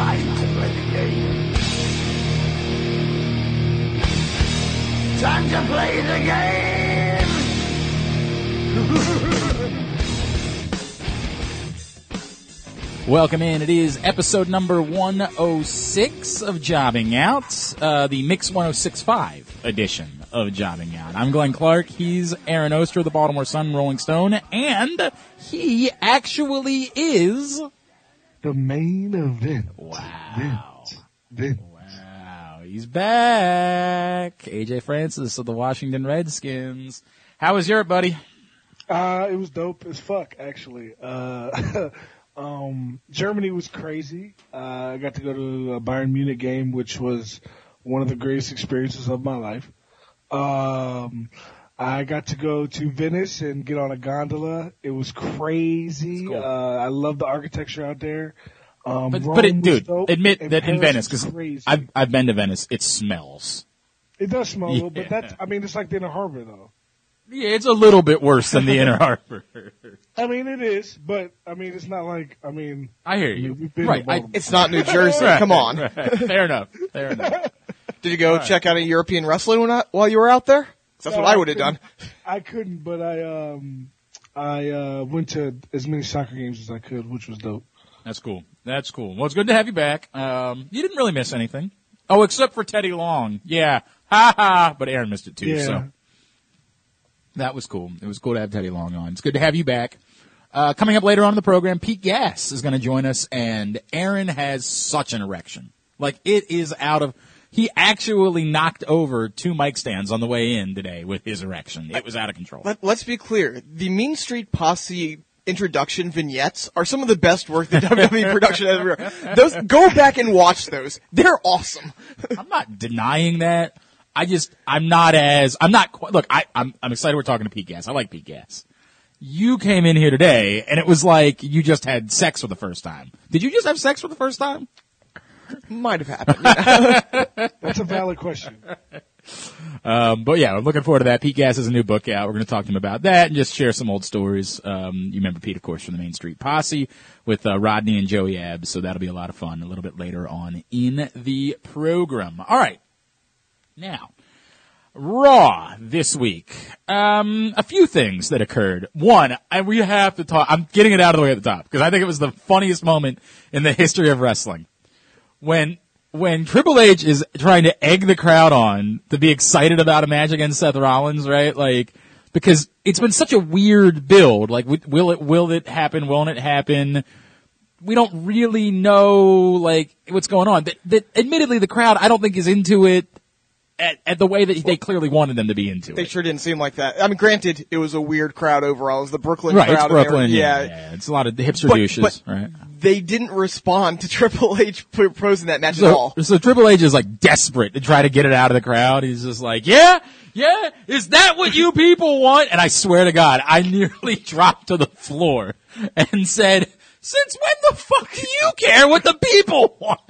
Time to play the game. Time to play the game. Welcome in. It is episode number 106 of Jobbing Out, uh, the Mix 1065 edition of Jobbing Out. I'm Glenn Clark. He's Aaron Oster of the Baltimore Sun, Rolling Stone, and he actually is. The main event. Wow. Vince. Wow. He's back. AJ Francis of the Washington Redskins. How was your buddy? Uh, it was dope as fuck, actually. Uh, um, Germany was crazy. Uh, I got to go to a Bayern Munich game, which was one of the greatest experiences of my life. Um, I got to go to Venice and get on a gondola. It was crazy. Cool. Uh, I love the architecture out there. Um, But, but it, was dude, dope, admit and that in Venice, because. I've, I've been to Venice, it smells. it does smell a little, but Yeah. that's, I mean, it's like the inner harbor though. Yeah, it's a little bit worse than the Inner Harbor. I mean, it is, but I mean, it's not like, I mean, I hear you. We've been right. I, It's not New Jersey. right, Come on. right. Fair enough. Fair enough. Did you go check out a European wrestling while you were out there? 'Cause That's No, what I would have done. I couldn't, but I um I uh went to as many soccer games as I could, which was dope. That's cool. That's cool. Well, it's good to have you back. Um, you didn't really miss anything. Oh, except for Teddy Long. Yeah. Ha ha. But Aaron missed it too. Yeah. So that was cool. It was cool to have Teddy Long on. It's good to have you back. Uh, coming up later on in the program, Pete Gas is going to join us, and Aaron has such an erection. Like it is out of. He actually knocked over two mic stands on the way in today with his erection. It was out of control. Let, let's be clear. The Mean Street Posse introduction vignettes are some of the best work the WWE production has ever. Those go back and watch those. They're awesome. I'm not denying that. I just I'm not as I'm not qu- look. I I'm I'm excited we're talking to Pete Gas. I like Pete Gas. You came in here today and it was like you just had sex for the first time. Did you just have sex for the first time? Might have happened. yeah. That's a valid question. Um, but yeah, I'm looking forward to that. Pete Gas has a new book out. We're going to talk to him about that and just share some old stories. Um, you remember Pete, of course, from the Mean Street Posse with uh, Rodney and Joey Abs. So that'll be a lot of fun a little bit later on in the program. All right. Now, Raw this week. Um, a few things that occurred. One, I, we have to talk. I'm getting it out of the way at the top because I think it was the funniest moment in the history of wrestling when when Triple H is trying to egg the crowd on to be excited about a match against Seth Rollins, right? Like because it's been such a weird build. Like, will it will it happen? Won't it happen? We don't really know like what's going on. That, that admittedly, the crowd I don't think is into it at, at the way that they clearly wanted them to be into They it. They sure didn't seem like that. I mean, granted, it was a weird crowd overall. It was the Brooklyn Right, it's crowd. were- Brooklyn. Yeah, yeah. yeah, it's a lot of the hipster But- douches, but right? They didn't respond to Triple H proposing that match at So, all. so Triple H is like desperate to try to get it out of the crowd. He's just like, yeah, yeah, is that what you people want? And I swear to God, I nearly dropped to the floor and said, since when the fuck do you care what the people want?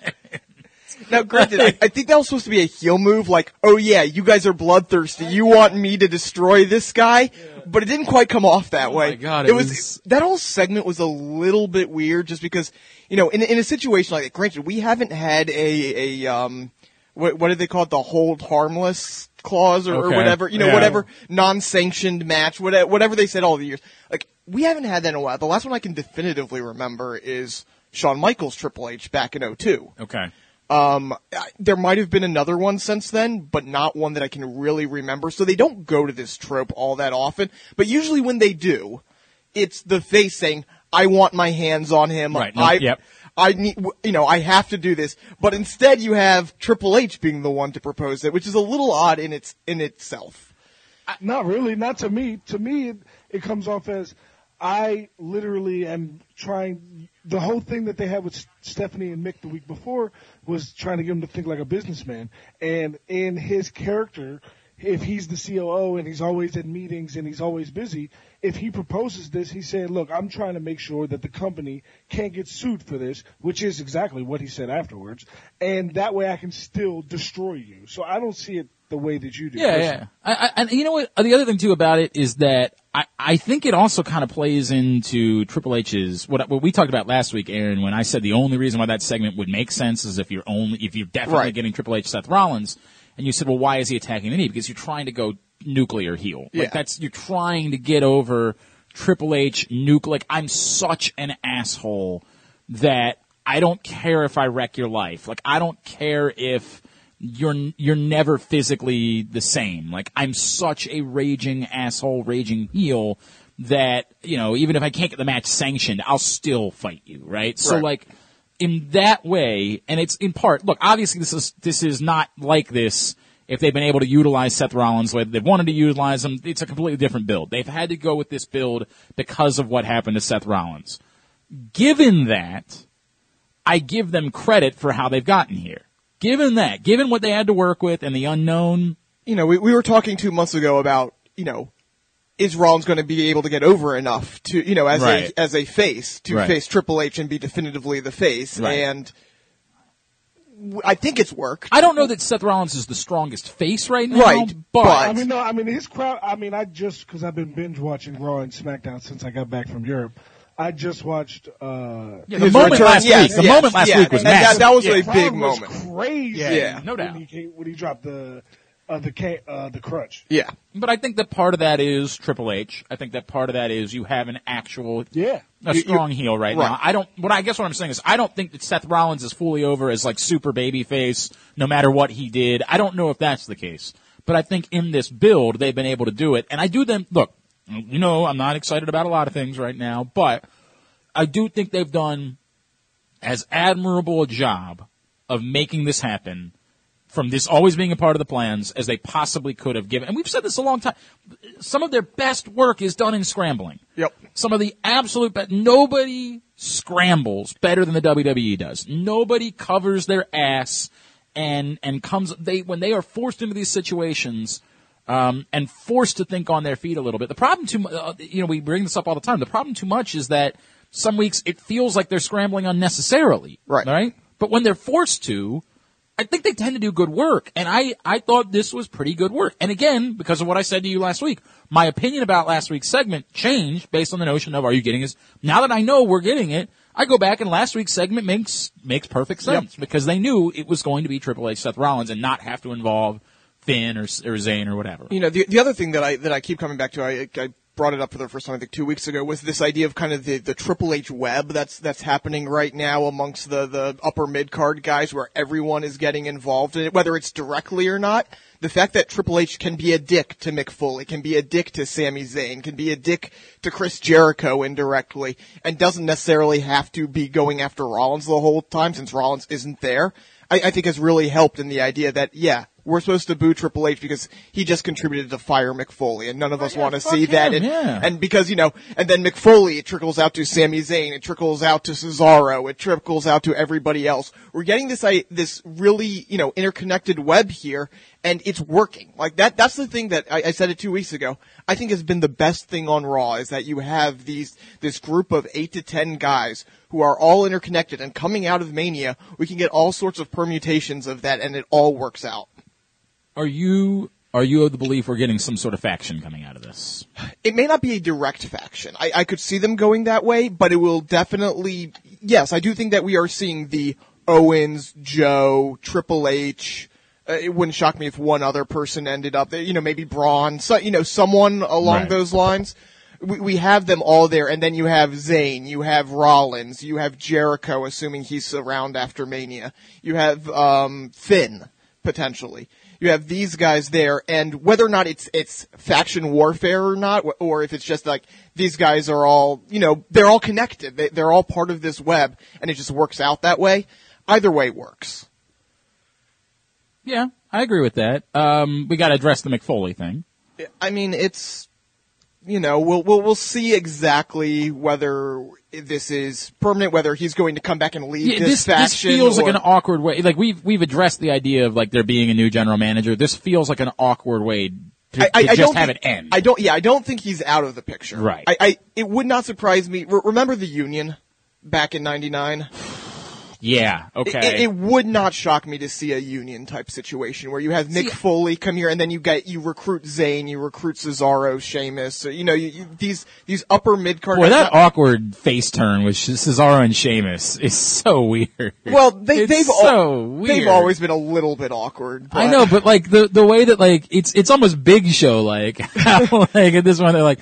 Now, granted, I, I think that was supposed to be a heel move, like, oh yeah, you guys are bloodthirsty. You want me to destroy this guy? But it didn't quite come off that Oh way. my God, it it was, was- that whole segment was a little bit weird, just because, you know, in in a situation like that, granted, we haven't had a a um, what what did they call it, the hold harmless clause or, or whatever, you know, Yeah. whatever non-sanctioned match, whatever, whatever they said all the years. Like, we haven't had that in a while. The last one I can definitively remember is Shawn Michaels Triple H back in 02. Okay. Um, there might have been another one since then, but not one that I can really remember. So they don't go to this trope all that often. But usually when they do, it's the face saying, "I want my hands on him. Right, no, I, yep. I need, you know, I have to do this." But instead, you have Triple H being the one to propose it, which is a little odd in its in itself. Not really, not to me. To me, it, it comes off as I literally am trying. The whole thing that they had with Stephanie and Mick the week before was trying to get him to think like a businessman. And in his character, if he's the COO and he's always at meetings and he's always busy, if he proposes this, he's saying, look, I'm trying to make sure that the company can't get sued for this, which is exactly what he said afterwards. And that way I can still destroy you. So I don't see it the way that you do. Yeah, personally. yeah. I, I, and you know what? Uh, the other thing too about it is that I, I think it also kind of plays into Triple H's what what we talked about last week, Aaron. When I said the only reason why that segment would make sense is if you're only if you're definitely Right. getting Triple H Seth Rollins, and you said, well, why is he attacking the knee? Because you're trying to go nuclear heel. Yeah. Like that's you're trying to get over Triple H nuke. Like I'm such an asshole that I don't care if I wreck your life. Like I don't care if you're you're never physically the same. Like I'm such a raging asshole, raging heel that you know even if I can't get the match sanctioned, I'll still fight you. Right. So Right. like in that way, and it's in part. Look, obviously this is this is not like this. If they've been able to utilize Seth Rollins the way they've wanted to utilize him, it's a completely different build. They've had to go with this build because of what happened to Seth Rollins. Given that, I give them credit for how they've gotten here. Given that, given what they had to work with and the unknown, you know, we, we were talking two months ago about, you know, is Rollins going to be able to get over enough to, you know, as Right. a as a face to Right. face Triple H and be definitively the face? Right. And w- I think it's worked. I don't know that Seth Rollins is the strongest face right now, Right, but, but- I mean, no, I mean his crowd. I mean, I just because I've been binge watching Raw and SmackDown since I got back from Europe. I just watched. uh Yeah, the moment return- last yes, week, the yes, moment last yeah, week was and that- massive. that was Yeah. a big was moment. Crazy. Yeah, yeah, no doubt. When he, came, when he dropped the uh, the uh, the crutch. Yeah. But I think that part of that is Triple H. I think that part of that is you have an actual Yeah. a You- you- strong heel right, right. now. I don't. What I guess what I'm saying is I don't think that Seth Rollins is fully over as like super baby face, no matter what he did. I don't know if that's the case, but I think in this build they've been able to do it, and I do them. Look, you know, I'm not excited about a lot of things right now, but I do think they've done as admirable a job of making this happen from this always being a part of the plans as they possibly could have given. And we've said this a long time. Some of their best work is done in scrambling. Yep. Some of the absolute best. Nobody scrambles better than the WWE does. Nobody covers their ass and and comes they when they are forced into these situations um, and forced to think on their feet a little bit. The problem too, uh, you know, we bring this up all the time. The problem too much is that some weeks it feels like they're scrambling unnecessarily. Right. Right. But when they're forced to, I think they tend to do good work. And I, I thought this was pretty good work. And again, because of what I said to you last week, my opinion about last week's segment changed based on the notion of are you getting this? Now that I know we're getting it, I go back and last week's segment makes, makes perfect sense because they knew it was going to be Triple H Seth Rollins and not have to involve Finn or, or Zayn or whatever. You know, the the other thing that I that I keep coming back to, I, I brought it up for the first time I think two weeks ago, was this idea of kind of the the Triple H web that's that's happening right now amongst the the upper mid card guys, where everyone is getting involved in it, whether it's directly or not. The fact that Triple H can be a dick to Mick Foley, can be a dick to Sami Zayn, can be a dick to Chris Jericho indirectly, and doesn't necessarily have to be going after Rollins the whole time since Rollins isn't there. I, I think has really helped in the idea that yeah, we're supposed to boo Triple H because he just contributed to fire Mick Foley, and none of oh, us yeah, want to fuck see that. And, yeah. and because you know, and then Mick Foley, it trickles out to Sami Zayn, it trickles out to Cesaro, it trickles out to everybody else. We're getting this I, this really you know interconnected web here, and it's working. Like that. That's the thing that I, I said it two weeks ago. I think has been the best thing on Raw is that you have these this group of eight to ten guys who are all interconnected, and coming out of Mania, we can get all sorts of permutations of that, and it all works out. Are you, are you of the belief we're getting some sort of faction coming out of this? it may not be a direct faction. I, I could see them going that way, but it will definitely. Yes, I do think that we are seeing the Owens, Joe, Triple H. Uh, it wouldn't shock me if one other person ended up there. You know, maybe Braun. So, you know, someone along Right. those lines. We, we have them all there, and then you have Zayn, you have Rollins, you have Jericho, assuming he's around after Mania. You have um, Finn potentially. You have these guys there, and whether or not it's it's faction warfare or not, or if it's just like these guys are all, you know, they're all connected. They, they're all part of this web, and it just works out that way. Either way works. Yeah, I agree with that. Um, we got to address the Mick Foley thing. I mean, it's you know, we'll we'll we'll see exactly whether this is permanent, whether he's going to come back and lead Yeah, this, this, this feels or- like an awkward way. Like we've we've addressed the idea of like there being a new general manager. This feels like an awkward way to, to just don't have think, it end. I don't. Yeah, I don't think he's out of the picture. Right. I. I it would not surprise me. Re- remember the Union back in '99? Yeah. Okay. It, it would not shock me to see a union type situation where you have Mick See- Foley come here and then you get you recruit Zayn, you recruit Cesaro, Sheamus, or, you know, you, you, these these upper mid card. Boy, that awkward face turn with Cesaro and Sheamus is so weird. well, they, It's they've so al- weird. they've always been a little bit awkward. I know, but like the the way that like it's it's almost Big Show like how, like at this one they're like.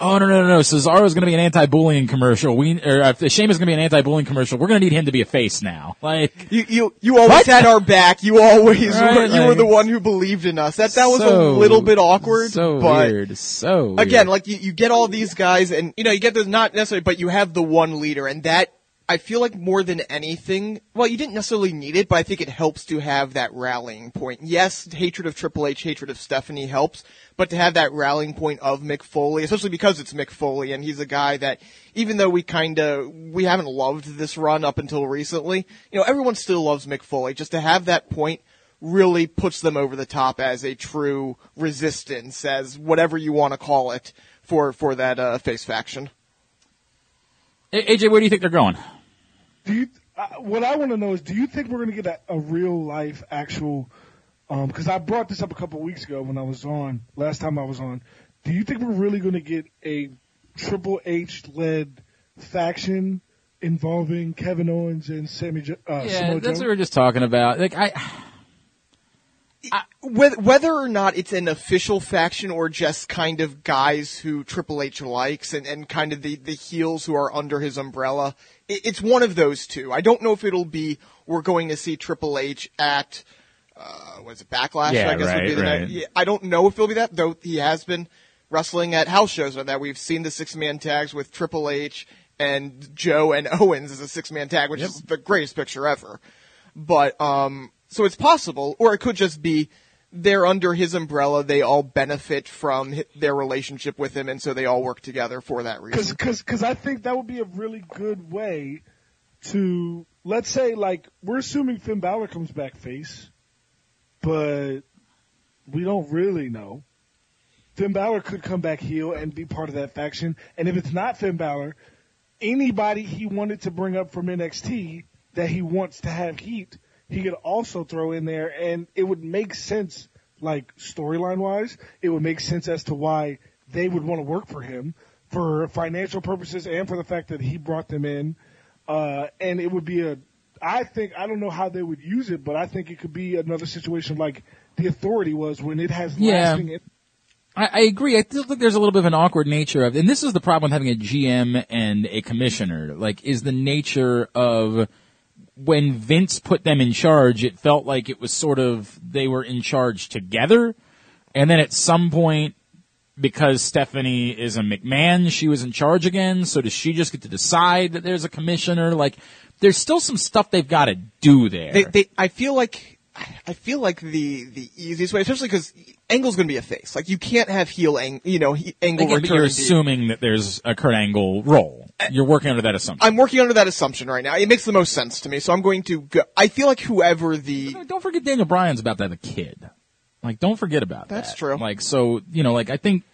Oh no no no! no. Cesaro's going to be an anti-bullying commercial. We or uh, Sheamus is going to be an anti-bullying commercial. We're going to need him to be a face now. Like You you you always What? had our back. You always Right, were. You were the one who believed in us. That that was so- a little bit awkward. So but weird. So weird. again, like you, you get all these guys, and you know you get those not necessarily, but you have the one leader, and that I feel like more than anything, well, you didn't necessarily need it, but I think it helps to have that rallying point. Yes, hatred of Triple H, hatred of Stephanie helps, but to have that rallying point of Mick Foley, especially because it's Mick Foley, and he's a guy that, even though we kind of we haven't loved this run up until recently, you know, everyone still loves Mick Foley. Just to have that point really puts them over the top as a true resistance, as whatever you want to call it for for that uh, face faction. AJ, where do you think they're going? Do you? Uh, what I want to know is, do you think we're going to get a, a real life actual? Because I brought this up a couple weeks ago when I was on last time I was on. Do you think we're really going to get a Triple H led faction involving Kevin Owens and Sammy? Uh, Yeah, Samoa that's Joe? what we were just talking about. Like I, Whether, whether or not it's an official faction or just kind of guys who Triple H likes and, and kind of the, the heels who are under his umbrella, it's one of those two. I don't know if it'll be we're going to see Triple H at uh, was it Backlash? Yeah, I guess would be the right. yeah, I don't know if it'll be that though. He has been wrestling at house shows on that. We've seen the six man tags with Triple H and Joe and Owens as a six man tag, which is the greatest picture ever. But um, so it's possible, or it could just be they're under his umbrella. They all benefit from their relationship with him, and so they all work together for that reason. Because cause, I think that would be a really good way to, let's say, like, we're assuming Finn Balor comes back face, but we don't really know. Finn Balor could come back heel and be part of that faction. And if it's not Finn Balor, anybody he wanted to bring up from NXT that he wants to have heat, he could also throw in there and it would make sense, like storyline wise, it would make sense as to why they would want to work for him for financial purposes and for the fact that he brought them in. Uh, and it would be a, I think, I don't know how they would use it, but I think it could be another situation like the authority was when it has Yeah. lasting I, I agree. I still think there's a little bit of an awkward nature of, and this is the problem with having a GM and a commissioner. Like, is the nature of when Vince put them in charge, it felt like it was sort of they were in charge together, and then at some point, because Stephanie is a McMahon, she was in charge again. So does she just get to decide that there's a commissioner? Like, there's still some stuff they've got to do there. They, they, I feel like, I feel like the the easiest way, especially because Angle's going to be a face. Like you can't have heel, ang- you know, he, Angle Again, but return. you're assuming that there's a Kurt Angle role. You're working under that assumption. I'm working under that assumption right now. It makes the most sense to me, so I'm going to. Go, I feel like whoever the Don't forget Daniel Bryan's about that a kid. Like, don't forget about that. That's true. Like, so you know, like I think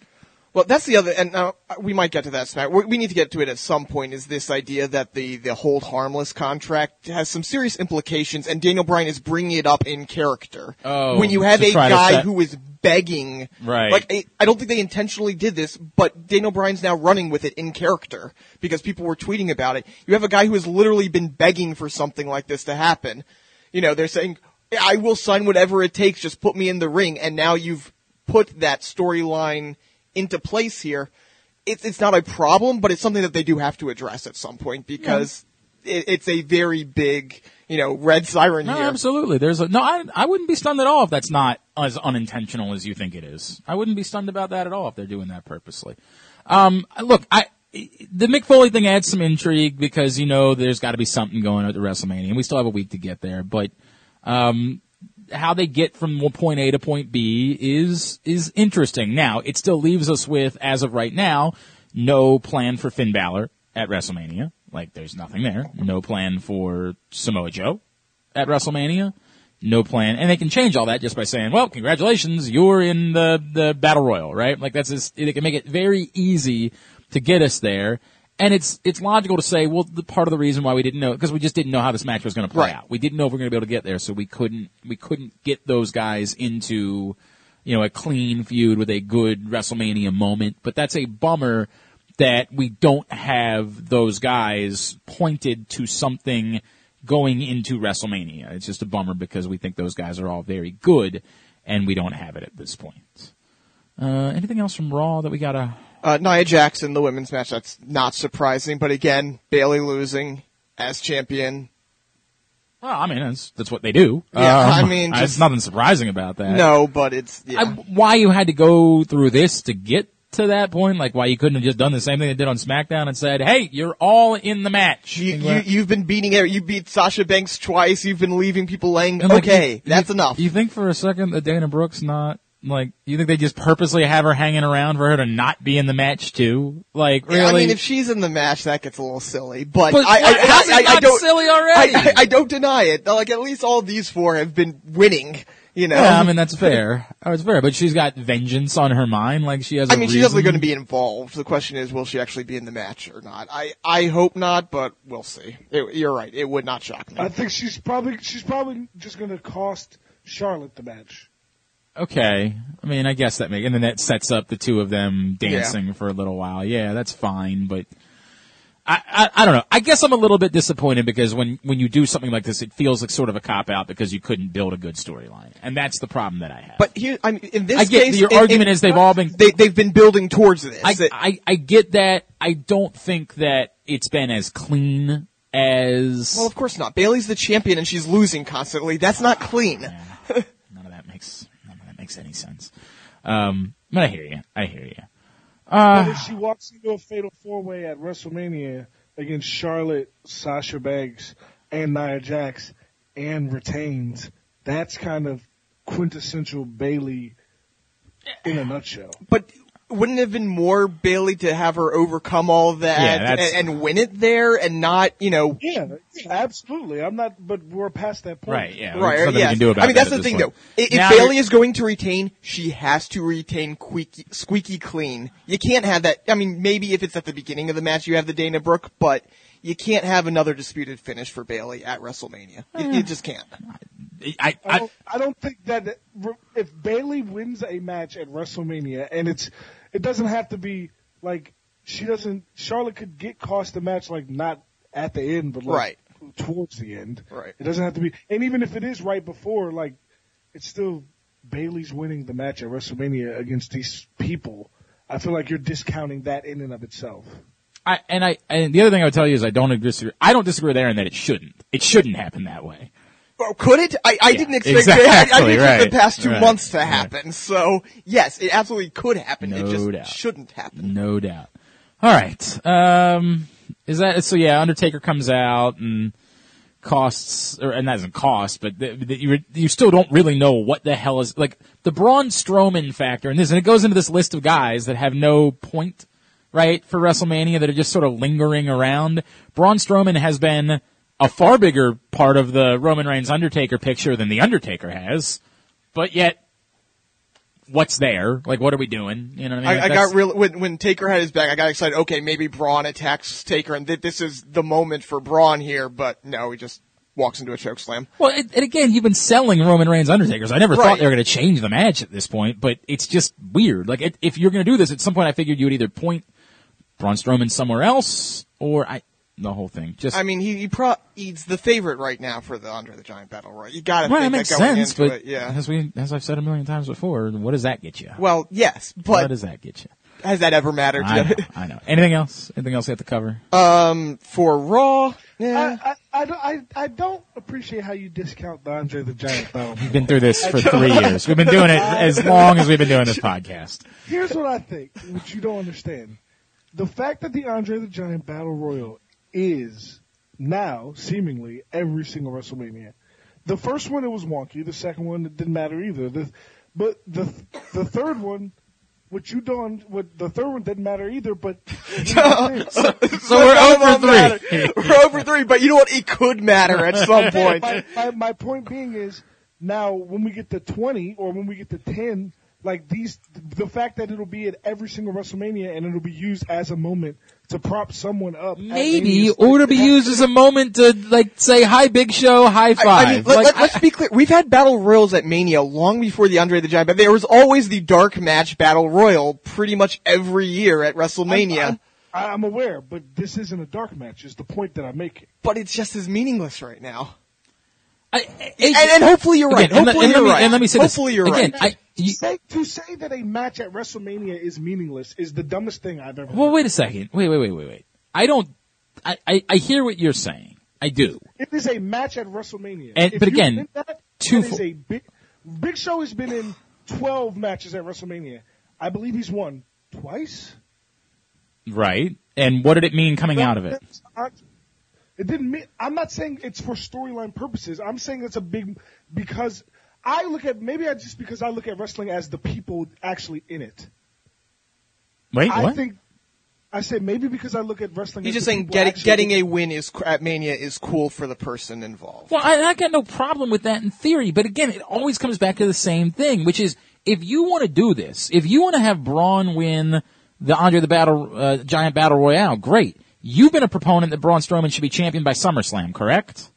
Well, that's the other, and uh, we might get to that. Smack. We we need to get to it at some point. Is this idea that the the hold harmless contract has some serious implications, and Daniel Bryan is bringing it up in character. Oh, when you have a guy set- who is begging, Right. Like I, I don't think they intentionally did this, but Daniel Bryan's now running with it in character because people were tweeting about it. You have a guy who has literally been begging for something like this to happen. You know, they're saying, "I will sign whatever it takes, just put me in the ring," and now you've put that storyline into place here. It's it's not a problem, but it's something that they do have to address at some point because it, it's a very big, you know, red siren no, here. absolutely. There's a no. I I wouldn't be stunned at all if that's not as unintentional as you think it is. I wouldn't be stunned about that at all if they're doing that purposely. Um, look, I the Mick Foley thing adds some intrigue because you know there's got to be something going on at the WrestleMania, and we still have a week to get there. But um, how they get from point A to point B is is interesting. Now, it still leaves us with, as of right now, no plan for Finn Balor at WrestleMania. Like, there's nothing there. No plan for Samoa Joe at WrestleMania. No plan, and they can change all that just by saying, "Well, congratulations, you're in the the battle royal," right? Like that's just, they can make it very easy to get us there. And it's it's logical to say, well, the part of the reason why we didn't know because we just didn't know how this match was going to play Right. out. We didn't know if we were going to be able to get there, so we couldn't we couldn't get those guys into you know a clean feud with a good WrestleMania moment. But that's a bummer that we don't have those guys pointed to something going into WrestleMania. It's just a bummer because we think those guys are all very good, and we don't have it at this point. Uh, anything else from Raw that we gotta? Uh, Nia Jackson, the women's match, that's not surprising. But again, Bayley losing as champion. Well, I mean, that's that's what they do. Um, Yeah, I mean, just- nothing surprising about that. No, but it's yeah. I, why you had to go through this to get to that point? Like, why you couldn't have just done the same thing they did on SmackDown and said, "Hey, you're all in the match." You, you, you've been beating it. You beat Sasha Banks twice. You've been leaving people laying. And, like, okay, you- that's you- enough. You think for a second that Dana Brooks not like? You think they just purposely have her hanging around for her to not be in the match too? Like, really? I mean, if she's in the match, that gets a little silly. But, But I, I, what- how's it I, I, I not don't. silly already? I, I, I don't deny it. Like at least all these four have been winning. You know. yeah, I mean that's fair. Oh, it's fair, but she's got vengeance on her mind. Like she has. I a mean, she's definitely going to be involved. The question is, will she actually be in the match or not? I, I hope not, but we'll see. It, you're right. It would not shock me. I think she's probably she's probably just going to cost Charlotte the match. Okay. I mean, I guess that makes, and then that sets up the two of them dancing for a little while. Yeah, that's fine, but I, I, I don't know. I guess I'm a little bit disappointed because when, when you do something like this, it feels like sort of a cop out because you couldn't build a good storyline. And that's the problem that I have. But here, I mean, in this I get case, your in- argument in- is they've all been, they they've been building towards this. I, That- I, I get that. I don't think that it's been as clean as, well, of course not. Bayley's the champion and she's losing constantly. That's not clean. none of that makes, none of that makes any sense. Um, but I hear you. I hear you. but if she walks into a fatal four way at WrestleMania against Charlotte, Sasha Banks, and Nia Jax, and retains, that's kind of quintessential Bayley in a nutshell. But wouldn't it have been more Bayley to have her overcome all that Yeah, and, and win it there and not, you know, Yeah, absolutely. I'm not, but we're past that point. Right, yeah. Right? nothing we yes. can do about I mean, that that's the thing, point. though. If Now Bayley is going to retain, she has to retain squeaky, squeaky clean. You can't have that. I mean, maybe if it's at the beginning of the match, you have the Dana Brooke, but you can't have another disputed finish for Bayley at WrestleMania. You, you just can't. I, I I, don't, I don't think that if Bayley wins a match at WrestleMania, and it's, it doesn't have to be like she doesn't. Charlotte could get cost the match like not at the end, but like towards the end. Right. It doesn't have to be, and even if it is right before, like it's still Bayley's winning the match at WrestleMania against these people. I feel like you're discounting that in and of itself. I, and I, and the other thing I would tell you is I don't disagree. I don't disagree with Aaron that it shouldn't. It shouldn't happen that way. Well, could it? I, I Yeah, didn't expect exactly, I, I didn't expect right, the past two right, months to right. happen. So yes, it absolutely could happen. it No just doubt. shouldn't happen. No doubt. All right. Um, is that so? Yeah, Undertaker comes out and costs, or and that doesn't cost, but the, the, you you still don't really know what the hell is like the Braun Strowman factor, and this, and it goes into this list of guys that have no point, right, for WrestleMania that are just sort of lingering around. Braun Strowman has been a far bigger part of the Roman Reigns Undertaker picture than the Undertaker has, but yet. What's there? Like, what are we doing? You know what I mean? I, I got real when when Taker had his back. I got excited. Okay, maybe Braun attacks Taker, and th- this is the moment for Braun here. But no, he just walks into a choke slam. Well, and and again, you've been selling Roman Reigns Undertakers. I never thought they were going to change the match at this point, but it's just weird. Like, it, if you're going to do this, at some point, I figured you would either point Braun Strowman somewhere else, or I the whole thing. Just I mean, he, he pro- he's the favorite right now for the Andre the Giant Battle Royal. You got to well, think that makes that going sense, into but it, yeah. as we as I've said a million times before, what does that get you? Well, yes, what but does that get you? has that ever mattered? I know, I know. Anything else? Anything else you have to cover? um, for Raw, yeah. I, I, I, don't- I, I don't appreciate how you discount the Andre the Giant battle. We've been through this for three years. We've been doing it as long as we've been doing this podcast. Here's what I think, which you don't understand. The fact that the Andre the Giant Battle Royal is now, seemingly, every single WrestleMania. The first one, it was wonky. The second one, it didn't matter either. The, but the the third one, what you don't, what the third one didn't matter either, but So we're over matter. three. we're over three, but you know what? It could matter at some point. my, my, my point being is now when we get to 20 or when we get to 10, like these, the fact that it'll be at every single WrestleMania and it'll be used as a moment to prop someone up. Maybe, Mania or to be used as a moment to like say hi, Big Show, high five. I, I mean, let, Like, let, us be clear. We've had battle royals at Mania long before the Andre the Giant, but there was always the dark match battle royal pretty much every year at WrestleMania. I'm, I'm, I'm aware, but this isn't a dark match. Is the point that I'm making. but it's just as meaningless right now. I, I- And, and hopefully you're right. again, hopefully and let you're me, right. and let me say hopefully this you're again. right. I, you, Say, to say that a match at WrestleMania is meaningless is the dumbest thing I've ever. well, heard. wait a second. Wait, wait, wait, wait, wait. I don't. I, I, I hear what you're saying. I do. It is a match at WrestleMania. And- If but again, that, two that is a big. Big Show has been in 12 matches at WrestleMania. I believe he's won twice. Right. And what did it mean coming out of it? That's not- It didn't mean. I'm not saying it's for storyline purposes. I'm saying it's a big because I look at maybe I just because I look at wrestling as the people actually in it. Wait, I what? think I say maybe because I look at wrestling. He's as just the saying people getting actually getting a win is at Mania is cool for the person involved. Well, I, I got no problem with that in theory, but again, it always comes back to the same thing, which is if you want to do this, if you want to have Braun win the Andre the Battle uh, Giant Battle Royale, great. You've been a proponent that Braun Strowman should be champion by SummerSlam, correct?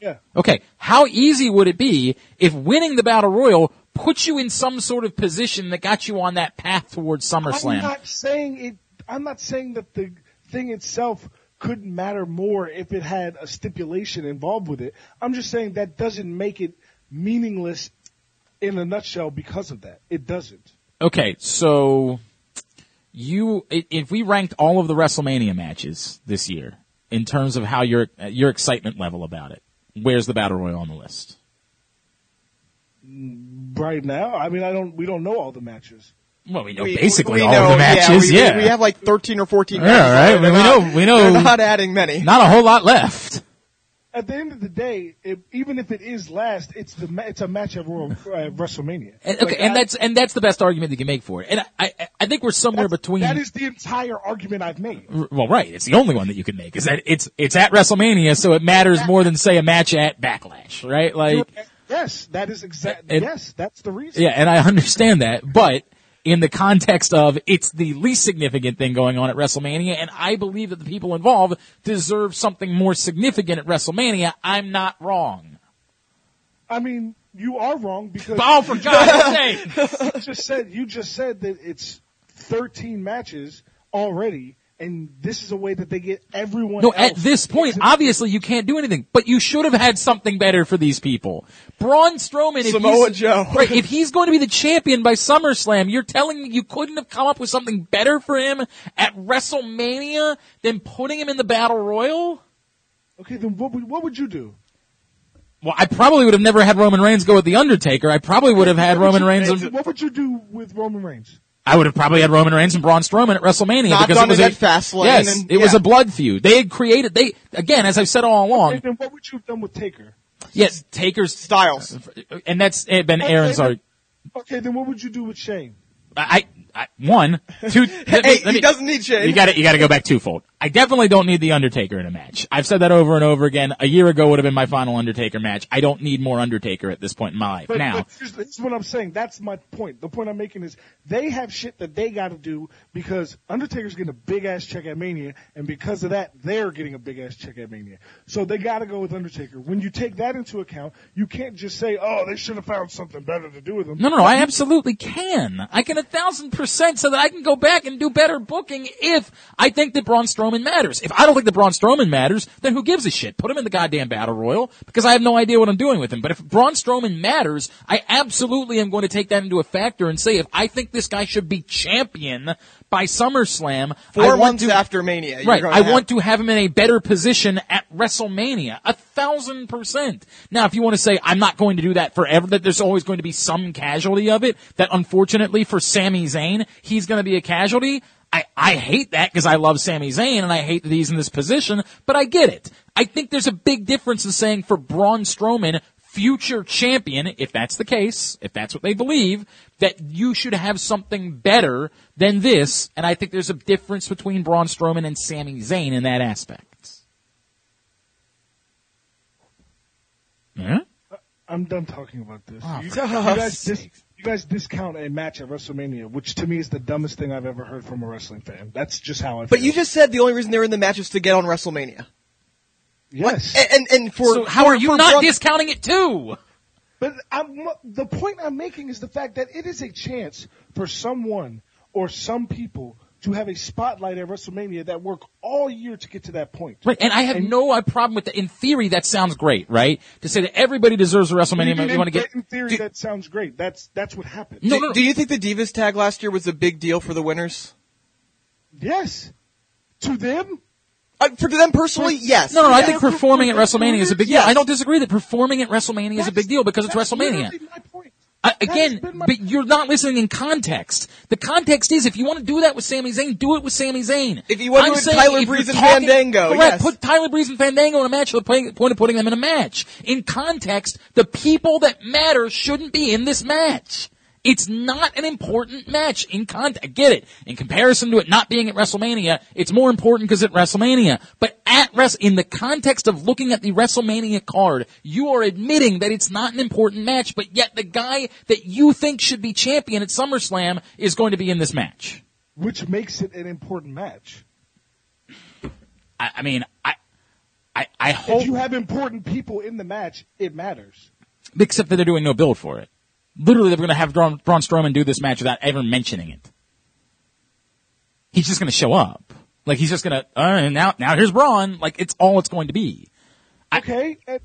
Yeah. Okay, how easy would it be if winning the Battle Royal puts you in some sort of position that got you on that path towards SummerSlam? I'm not saying it. I'm not saying that the thing itself couldn't matter more if it had a stipulation involved with it. I'm just saying that doesn't make it meaningless in a nutshell because of that. It doesn't. Okay, so you if we ranked all of the WrestleMania matches this year in terms of how your your excitement level about it, where's the Battle Royal on the list? Mm, right now, I mean, I don't. We don't know all the matches. Well, we know We- basically we all know, of the matches. we, Yeah, we, we have like 13 or 14 Yeah, matches. right. They're We not- know- we know- They're not adding many. not a whole lot left. At the end of the day, if, even if it is last, it's the it's a match at Royal uh, WrestleMania. And, okay, Like, and I- that's and that's the best argument you can make for it. And I I, I think we're somewhere between. That is the entire argument I've made. well, right. It's the only one that you can make is that it's it's at WrestleMania, so it matters more than say a match at Backlash, right? Like. yes, that is exact. And- Yes, that's the reason. Yeah, and I understand that, but in the context of it's the least significant thing going on at WrestleMania, and I believe that the people involved deserve something more significant at WrestleMania, I'm not wrong. I mean, you are wrong because Oh, for God's sake! you just said you just said that it's 13 matches already, and this is a way that they get everyone. No, at this point, obviously you can't do anything, but you should have had something better for these people. Braun Strowman, if Samoa he's, Joe. right, if he's going to be the champion by SummerSlam, you're telling me you couldn't have come up with something better for him at WrestleMania than putting him in the Battle Royal? Okay, then what would, what would you do? Well, I probably would have never had Roman Reigns go with the Undertaker. I probably would have had What Roman you- Reigns. What would you do with Roman Reigns? I would have probably had Roman Reigns and Braun Strowman at WrestleMania Not because it was a at Fastlane Yes, and- it was a blood feud. They had created. They again, as I've said all along. Then what would you have done with Taker? Yes, Taker's Styles. and that's been Aaron's. Okay, Okay, then what would you do with Shane? I, I one two. me- Hey, let he me- doesn't need Shane. You got to you got to go back twofold. I definitely don't need the Undertaker in a match. I've said that over and over again. A year ago would have been my final Undertaker match. I don't need more Undertaker at this point in my life. But, now, but here's, here's what I'm saying. That's my point. The point I'm making is they have shit that they got to do because Undertaker's getting a big ass check at Mania, and because of that, they're getting a big ass check at Mania. So they got to go with Undertaker. When you take that into account, you can't just say, "Oh, they should have found something better to do with him." No, no, no. I absolutely can. I can a thousand percent so that I can go back and do better booking if I think that Braun Strowman matters. If I don't think that Braun Strowman matters, then who gives a shit? Put him in the goddamn battle royal because I have no idea what I'm doing with him. But if Braun Strowman matters, I absolutely am going to take that into a factor and say if I think this guy should be champion by SummerSlam, I Four want months to, after Mania. Right. I have- want to have him in a better position at WrestleMania. A thousand percent. Now, if you want to say I'm not going to do that forever, that there's always going to be some casualty of it, that unfortunately for Sami Zayn, he's going to be a casualty. I, I hate that because I love Sami Zayn and I hate that he's in this position, but I get it. I think there's a big difference in saying for Braun Strowman, future champion, if that's the case, if that's what they believe, that you should have something better than this. And I think there's a difference between Braun Strowman and Sami Zayn in that aspect. Yeah? I'm done talking about this. Oh, you, for you guys, dis, you guys discount a match at WrestleMania, which to me is the dumbest thing I've ever heard from a wrestling fan. That's just how I feel. But you just said the only reason they're in the match is to get on WrestleMania. yes. And and, and for So how for- are you not Braun- discounting it too? But I'm, the point I'm making is the fact that it is a chance for someone or some people to have a spotlight at WrestleMania that work all year to get to that point. Right, and I have no uh, problem with that. In theory, that sounds great, right? To say that everybody deserves a WrestleMania, Even you want to get in theory, do- that sounds great. That's that's what happened. No, Do, no, no. do you think the Divas tag last year was a big deal for the winners? Yes, to them, Uh, for them personally, yes. No, no, I think performing for at WrestleMania is a big deal. Yes. I don't disagree that performing at WrestleMania is a big deal because it's WrestleMania. literally my point. I, That's again, my- but you're not listening in context. The context is if you want to do that with Sami Zayn, do it with Sami Zayn. If you want to do Tyler Breeze and talking- Fandango, correct, yes. put Tyler Breeze and Fandango in a match. The point of putting them in a match. In context, the people that matter shouldn't be in this match. It's not an important match in context. I get it. In comparison to it not being at WrestleMania, it's more important because at WrestleMania. But at Wres- in the context of looking at the WrestleMania card, you are admitting that it's not an important match, but yet the guy that you think should be champion at SummerSlam is going to be in this match. which makes it an important match. I, I mean, I, I, I hope, If you have important people in the match, it matters. except that they're doing no build for it. Literally, they're going to have Braun, Braun Strowman do this match without ever mentioning it. He's just going to show up. Like he's just going to, uh, and now, now here's Braun. Like it's all it's going to be. Okay, at,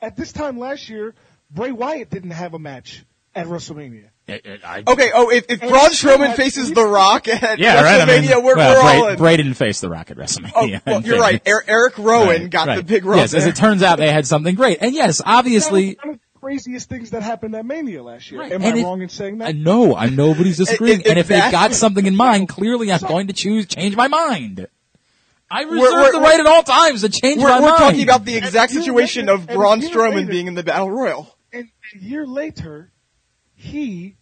at this time last year, Bray Wyatt didn't have a match at WrestleMania. I- I- I- Okay, oh, if, if And Braun Strowman had- faces The Rock at yeah, right. I WrestleMania, mean, we're, well, we're Bray, all in. Bray didn't face the Rock at WrestleMania. oh, in well, you're right. Er- Eric Rowan Right, got right. the big run. Yes, as it turns out, they had something great. And yes, obviously, that was one of the craziest things that happened at Mania last year. Right. Am And I if- wrong in saying that? I know, I nobody's disagreeing. If- if and if they've got something in mind, clearly I'm going to choose change my mind. I reserve we're- the we're- right at all times to change we're my we're talking about the exact And situation later- of and a Braun Strowman later- being in the Battle Royal. and a year later, he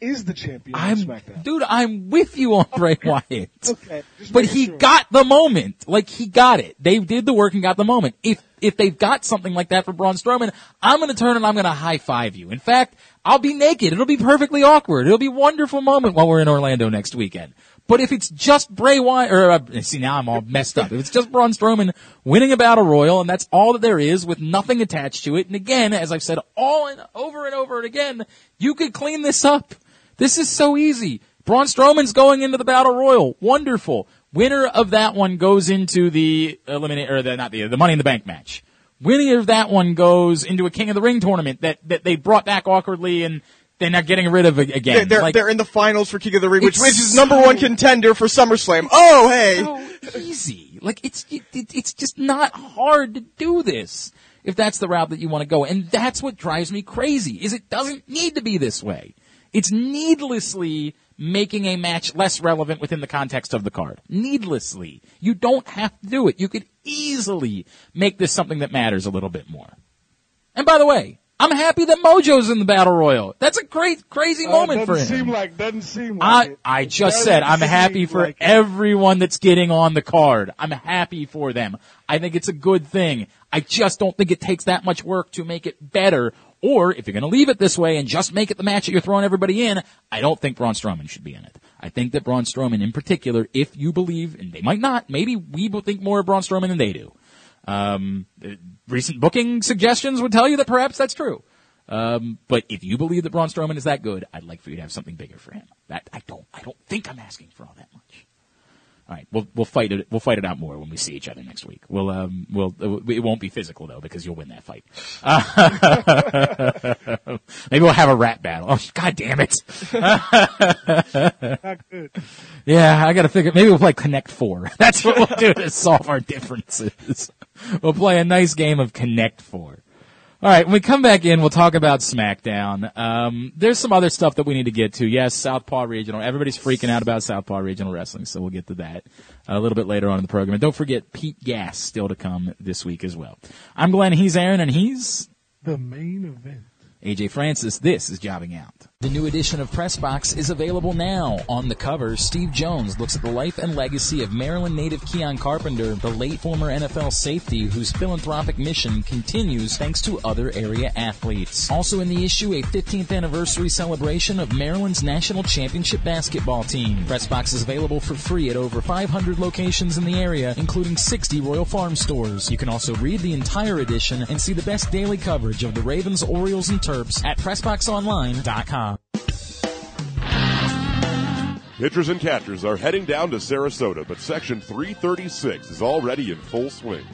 is the champion I'm, dude, I'm with you on Bray Wyatt. Okay, But he sure. got the moment. Like he got it. They did the work and got the moment. If if they've got something like that for Braun Strowman, I'm gonna turn and I'm gonna high five you. In fact, I'll be naked. It'll be perfectly awkward. It'll be a wonderful moment while we're in Orlando next weekend. But if it's just Bray Wyatt, or uh, see now I'm all messed up. If it's just Braun Strowman winning a battle royal and that's all that there is with nothing attached to it, and again, as I've said all and over and over and again, you could clean this up. This is so easy. Braun Strowman's going into the battle royal. Wonderful. Winner of that one goes into the eliminate or the not the the Money in the Bank match. Winner of that one goes into a King of the Ring tournament that that they brought back awkwardly and they're not getting rid of again. They're, they're, Like, they're in the finals for King of the Ring, which, which is number one contender for SummerSlam. Oh, hey! so easy. Like it's it, it- it's just not hard to do this if that's the route that you want to go. And that's what drives me crazy. Is it doesn't need to be this way. It's needlessly making a match less relevant within the context of the card. Needlessly. You don't have to do it. You could easily make this something that matters a little bit more. And by the way, I'm happy that Mojo's in the Battle Royal. That's a great, crazy Uh, moment for him. doesn't seem like doesn't seem like I, it. I just said I'm happy for like everyone that's getting on the card. I'm happy for them. I think it's a good thing. I just don't think it takes that much work to make it better. Or if you're going to leave it this way and just make it the match that you're throwing everybody in, I don't think Braun Strowman should be in it. I think that Braun Strowman in particular, if you believe, and they might not, maybe we think more of Braun Strowman than they do. Um, recent booking suggestions would tell you that perhaps that's true. Um, but if you believe that Braun Strowman is that good, I'd like for you to have something bigger for him. That I don't. I don't think I'm asking for all that much. All right, we'll we'll fight it. We'll fight it out more when we see each other next week. We'll um we'll it won't be physical though because you'll win that fight. Uh, maybe we'll have a rat battle. Oh god damn it! Yeah, I gotta figure. Maybe we'll play Connect Four. That's what we'll do to solve our differences. We'll play a nice game of Connect Four. All right, when we come back in, we'll talk about SmackDown. Um, there's some other stuff that we need to get to. Yes, Southpaw Regional. Everybody's freaking out about Southpaw Regional Wrestling, so we'll get to that a little bit later on in the program. And don't forget Pete Gas still to come this week as well. I'm Glenn. He's Aaron, and he's The main event. AJ Francis. This is Jobbing Out. The new edition of Pressbox is available now. On the cover, Steve Jones looks at the life and legacy of Maryland native Keion Carpenter, the late former NFL safety whose philanthropic mission continues thanks to other area athletes. Also in the issue, a 15th anniversary celebration of Maryland's national championship basketball team. Pressbox is available for free at over 500 locations in the area, including 60 Royal Farm stores. You can also read the entire edition and see the best daily coverage of the Ravens, Orioles, and Terps at PressBoxOnline.com. Pitchers and catchers are heading down to Sarasota, but Section 336 is already in full swing.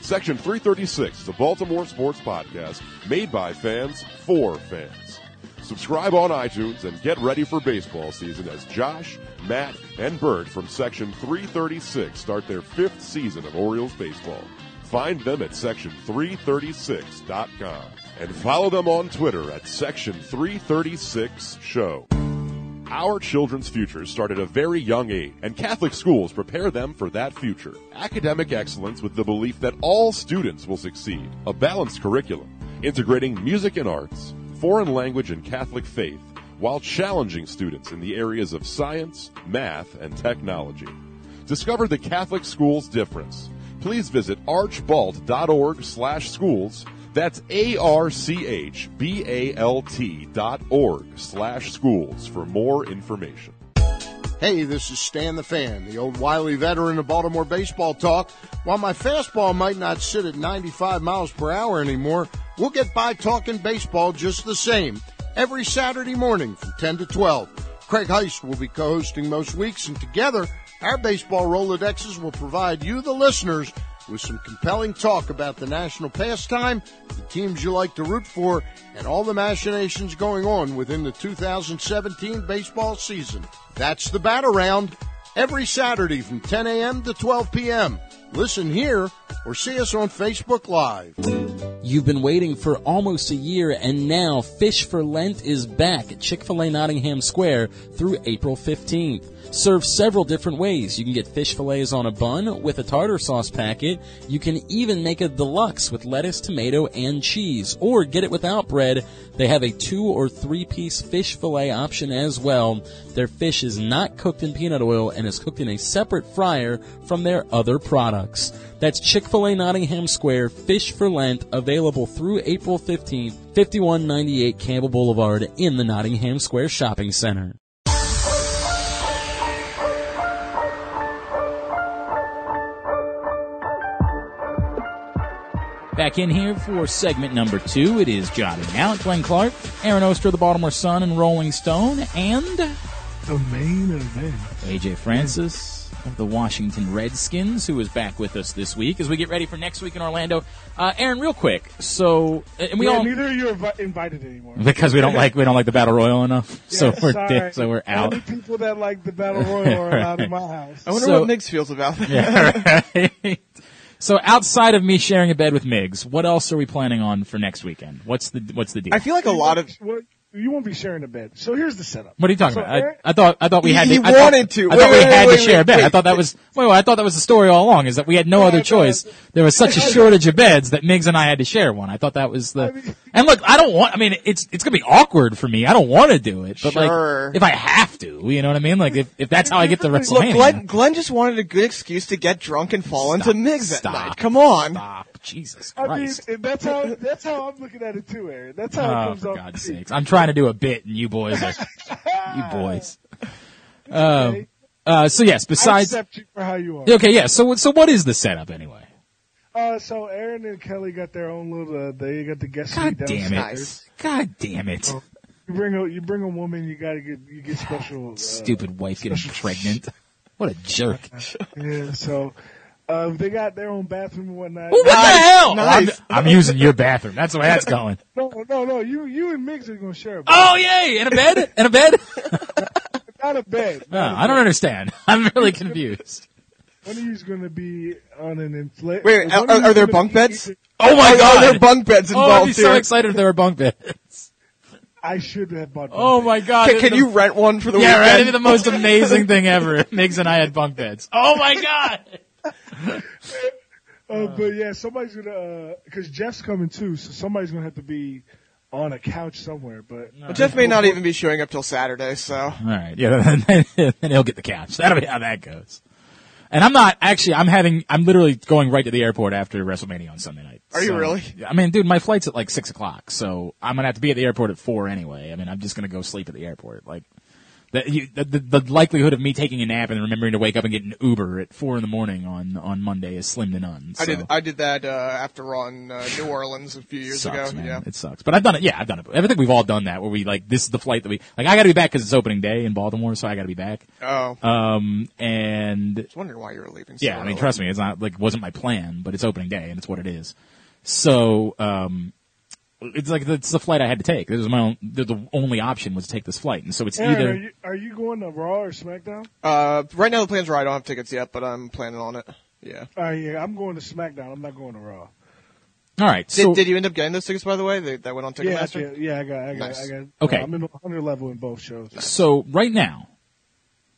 Section 336 is a Baltimore sports podcast made by fans for fans. Subscribe on iTunes and get ready for baseball season as Josh, Matt, and Bert from Section 336 start their fifth season of Orioles baseball. Find them at section336.com and follow them on Twitter at Section 336 Show. Our children's futures start at a very young age, and Catholic schools prepare them for that future. Academic excellence with the belief that all students will succeed. A balanced curriculum, integrating music and arts, foreign language and Catholic faith, while challenging students in the areas of science, math, and technology. Discover the Catholic school's difference. Please visit archbalt.org slash schools that's A-R-C-H-B-A-L-T dot org slash schools for more information. Hey, this is Stan the Fan, the old wily veteran of Baltimore baseball talk. While my fastball might not sit at 95 miles per hour anymore, we'll get by talking baseball just the same. Every Saturday morning from 10 to 12. Craig Heist will be co-hosting most weeks, and together, our baseball Rolodexes will provide you, the listeners, with some compelling talk about the national pastime, the teams you like to root for, and all the machinations going on within the 2017 baseball season. That's the Bat Around every Saturday from 10 a.m. to 12 p.m. Listen here or see us on Facebook Live. You've been waiting for almost a year and now Fish for Lent is back at Chick-fil-A Nottingham Square through April 15th. Served several different ways. You can get fish fillets on a bun with a tartar sauce packet. You can even make a deluxe with lettuce, tomato, and cheese. Or get it without bread. They have a two or three piece fish fillet option as well. Their fish is not cooked in peanut oil and is cooked in a separate fryer from their other products. That's Chick-fil-A Nottingham Square Fish for Lent available through April 15th, 5198 Campbell Boulevard in the Nottingham Square Shopping Center. Back in here for segment number two. It is Jobbing Out. Glenn Clark, Aaron Oster, the Baltimore Sun and Rolling Stone, and The main event. AJ Francis of the Washington Redskins, who is back with us this week as we get ready for next week in Orlando. Uh, Aaron, real quick. So, and we yeah, all neither of you are invi- invited anymore. because we don't like we don't like the battle royal enough, so Yeah, we're sorry. so we're out. Only people that like the battle royal are allowed in my house. I wonder So- what Nix feels about that. Yeah, right. So outside of me sharing a bed with Migs, what else are we planning on for next weekend? What's the what's the deal? I feel like a lot of Well, you won't be sharing a bed. So here's the setup. what are you talking So about? I, Aaron- I thought I thought we He- had to. he I thought- wanted to. I Wait, thought we wait, had wait, to share a wait, bed. I thought that was wait, wait. I thought that was the story all along. Is that we had no other choice. There was such a shortage of beds that Migs and I had to share one. I thought that was the. mean- and look, I don't want. I mean, it's it's gonna be awkward for me. I don't want to do it, but Sure. like if I have to, you know what I mean? Like if if that's how I get to Look, WrestleMania. Look, Glenn, Glenn just wanted a good excuse to get drunk and fall into Migs that Stop. night. Come on. Stop, Jesus I mean, Christ. and that's how that's how I'm looking at it too, Aaron. That's how it Oh, comes for off. God's sakes. I'm trying to do a bit and you boys are, you boys. Okay? Uh, so yes, besides. I accept you for how you are. okay, yeah, so, so what is the setup anyway? Uh, so Aaron and Kelly got their own little. Uh, they got the guest God damn it. God damn it. You bring a you bring a woman, you gotta get you get special. Uh, Stupid wife getting pregnant. What a jerk. Yeah, so uh, they got their own bathroom and whatnot. What the hell? nice. I'm, I'm using your bathroom. That's the way that's going. No, no, no. You you and Migs are gonna share a bed. Oh yay! In a bed? In a bed? Not a bed. No, Not a I don't bed. understand. I'm really confused. One of you's gonna be on an inflate. Wait, one are- are there bunk be- beds? Oh my Are- god! Are there bunk beds oh, I'd involved be so here? excited if there were bunk beds. I should have bought. Bunk Oh beds. my god! Can, can be you rent one for the Yeah, right. It'd be the most amazing thing ever. Migs and I had bunk beds. Oh my god! Uh, but yeah, somebody's gonna because Jeff's coming too, so somebody's gonna have to be on a couch somewhere. But But Jeff may not even be showing up till Saturday, so All right, yeah, then, then he'll get the couch. That'll be how that goes. And I'm not actually. I'm having. I'm literally going right to the airport after WrestleMania on Sunday night. Are you really? I mean, dude, my flight's at like six o'clock, so I'm gonna have to be at the airport at four anyway. I mean, I'm just gonna go sleep at the airport. Like, the, you, the, the the likelihood of me taking a nap and remembering to wake up and get an Uber at four in the morning on on Monday is slim to none. I did I did that uh, after on uh, New Orleans a few years sucks, ago. man. Yeah. It sucks. But I've done it. Yeah, I've done it. I think we've all done that where we like, this is the flight that we, like, I gotta be back because it's opening day in Baltimore, so I gotta be back. Oh, I Um, and was wondering why you were leaving. So yeah, I mean, trust me, it's not like, wasn't my plan, but it's opening day and it's what it is. So, um, it's like, it's the flight I had to take. This was my own, the, the only option was to take this flight. And so it's Aaron, either, are you are you going to Raw or SmackDown? Uh, right now the plan's right. I don't have tickets yet, but I'm planning on it. Yeah. Uh, yeah, I'm going to SmackDown. I'm not going to Raw. all right. Did, So, did you end up getting those tickets by the way? They, that went on Yeah, Ticketmaster. got, yeah, I got, I got, Nice. I got. Okay. I'm in the 100 level in both shows. so right now,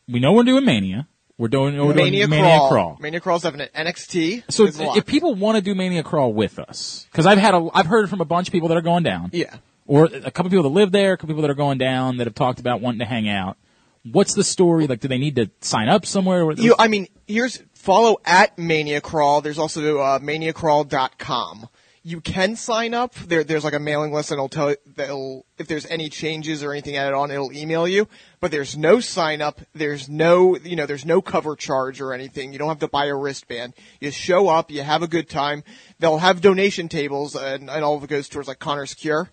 we know we're doing Mania. We're doing, we're Mania, doing Mania Crawl. Crawl. Mania Crawl's having an NXT. So if people want to do Mania Crawl with us, because I've had a, I've heard from a bunch of people that are going down, yeah. or a couple people that live there, a couple people that are going down that have talked about wanting to hang out. What's the story? Like, do they need to sign up somewhere? You, I mean, here's follow at Mania Crawl. There's also uh, maniacrawl.com. You can sign up. There, there's like a mailing list, and it'll tell that'll if there's any changes or anything added on, it'll email you. But there's no sign up. There's no, you know, there's no cover charge or anything. You don't have to buy a wristband. You show up, you have a good time. They'll have donation tables, and, and all of it goes towards like Connor's Cure.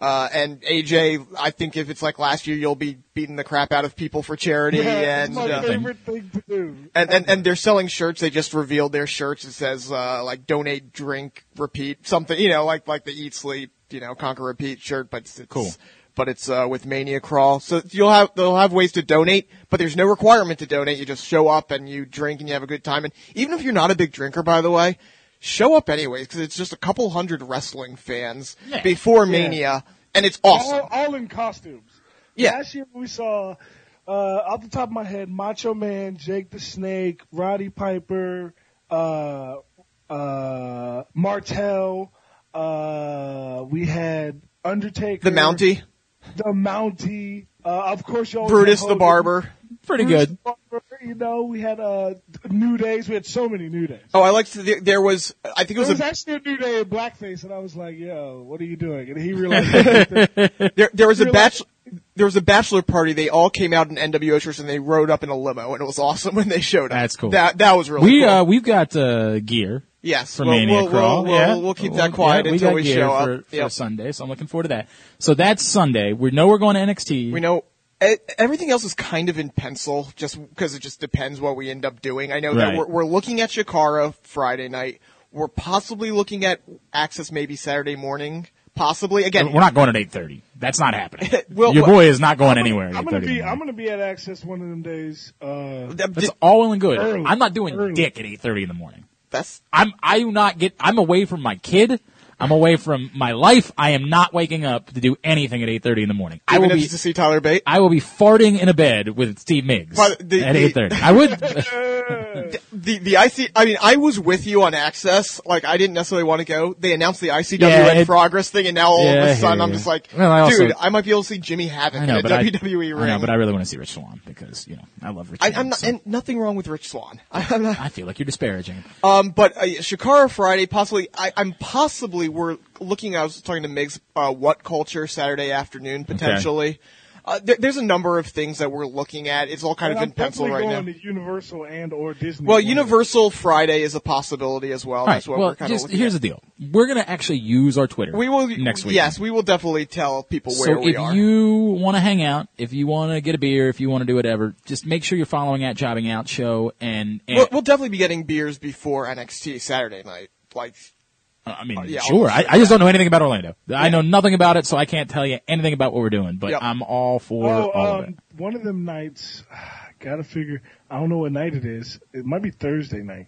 Uh, and AJ, I think if it's like last year, you'll be beating the crap out of people for charity, Yeah, and it's my uh, favorite thing to do. and, and and they're selling shirts. They just revealed their shirts. It says uh, like donate, drink, repeat, something. You know, like like the eat, sleep, you know, conquer, repeat shirt. But it's, it's Cool. But it's uh, with Mania Crawl, so you'll have they'll have ways to donate, but there's no requirement to donate. You just show up and you drink and you have a good time. And even if you're not a big drinker, by the way, show up anyways because it's just a couple hundred wrestling fans Yeah. before Mania, and it's awesome. All, all in costumes. Yeah. Last year we saw, uh, off the top of my head, Macho Man, Jake the Snake, Roddy Piper, uh, uh, Martel. Uh, we had Undertaker, the Mountie, the Mountie. Uh, of course, you always Brutus the Barber. Pretty Brutus good. the Barber, you know, we had uh, New Days. We had so many New Days. Oh, I liked the, there was I think it There was was a actually a New Day in blackface, and I was like, "Yo, what are you doing?" And he realized that There, there was a bachelor. There was a bachelor party. They all came out in NWO shirts and they rode up in a limo, and it was awesome when they showed up. That's cool. That that was really we cool. uh we've got uh gear yes, for we'll, Mania we'll, Crawl. We'll, yeah, we'll, we'll keep that quiet yeah, until we show for, up. for Yep. Sunday. So I'm looking forward to that. So that's Sunday. We know we're going to NXT. We know everything else is kind of in pencil, just because it just depends what we end up doing. I know Right. that we're, we're looking at Chikara Friday night. We're possibly looking at Axxess maybe Saturday morning. Possibly again. We're not going at 8:30. That's not happening. Well, Your boy is not going anywhere. At I'm gonna be in I'm gonna be at Axxess one of them days. Uh, th- That's all well and good. Early. I'm not doing Early. dick at 8:30 in the morning. that's I'm I do not get. I'm away from my kid. I'm away from my life. I am not waking up to do anything at 8:30 in the morning. I even will be. to see Tyler Bate. I will be farting in a bed with Steve Miggs the- at 8:30. I would. the the IC. I mean, I was with you on Axxess. Like, I didn't necessarily want to go. They announced the ICW Yeah, and it- Progress thing, and now all Yeah, of a sudden, I'm you. just like, Well, I also- dude, I might be able to see Jimmy Havoc I know, in but a I, WWE ring. I know, but I really want to see Rich Swann because you know I love Rich. I, Swann, am not, so and nothing wrong with Rich Swann. I'm not, I feel like you're disparaging. um, but uh, Chikara Friday, possibly. I, I'm possibly we're looking. I was talking to Migs. Uh, WhatCulture Saturday afternoon potentially. Uh, there, there's a number of things that we're looking at. It's all kind and of I'm in pencil definitely right now. going to Universal and or Disney. Well, one. Universal Friday is a possibility as well. All That's what Well, we're kind of just looking here's at. the deal. We're gonna actually use our Twitter. We will next week. Yes, we will definitely tell people where So we if you want to hang out, if you want to get a beer, if you want to do whatever, just make sure you're following at Jobbing Out Show and, and we'll, we'll definitely be getting beers before NXT Saturday night. Like, I mean, yeah, sure. I'll- I, I just don't know anything about Orlando. I know nothing about it, so I can't tell you anything about what we're doing. But Yep. I'm all for Oh, all of it. um, one of them nights, gotta figure. I don't know what night it is. It might be Thursday night.